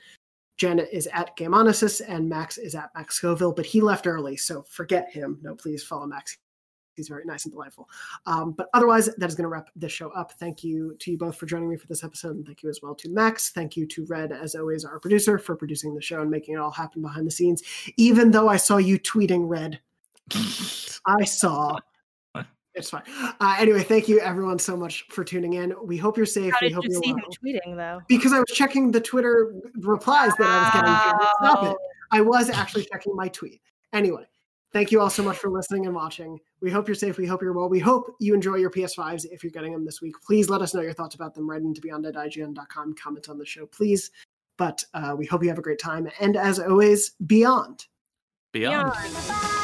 A: Janet is at Gameonesis and Max is at Max Scoville, but he left early, so forget him. No, please follow Max. He's very nice and delightful. Um, but otherwise, that is going to wrap this show up. Thank you to you both for joining me for this episode, and thank you as well to Max. Thank you to Red, as always, our producer, for producing the show and making it all happen behind the scenes. Even though I saw you tweeting, Red, I saw. [laughs] It's fine. Uh, anyway, thank you everyone so much for tuning in. We hope you're safe.
C: How
A: we
C: did
A: hope
C: you
A: you're
C: see
A: well.
C: him tweeting though?
A: Because I was checking the Twitter replies that I was getting. Stop it. I was actually checking my tweet. Anyway, thank you all so much for listening and watching. We hope you're safe. We hope you're well. We hope you enjoy your PS5s if you're getting them this week. Please let us know your thoughts about them. Write into beyond at IGN.com. Comment on the show, please. But uh, we hope you have a great time. And as always, beyond.
D: Beyond.
C: Beyond.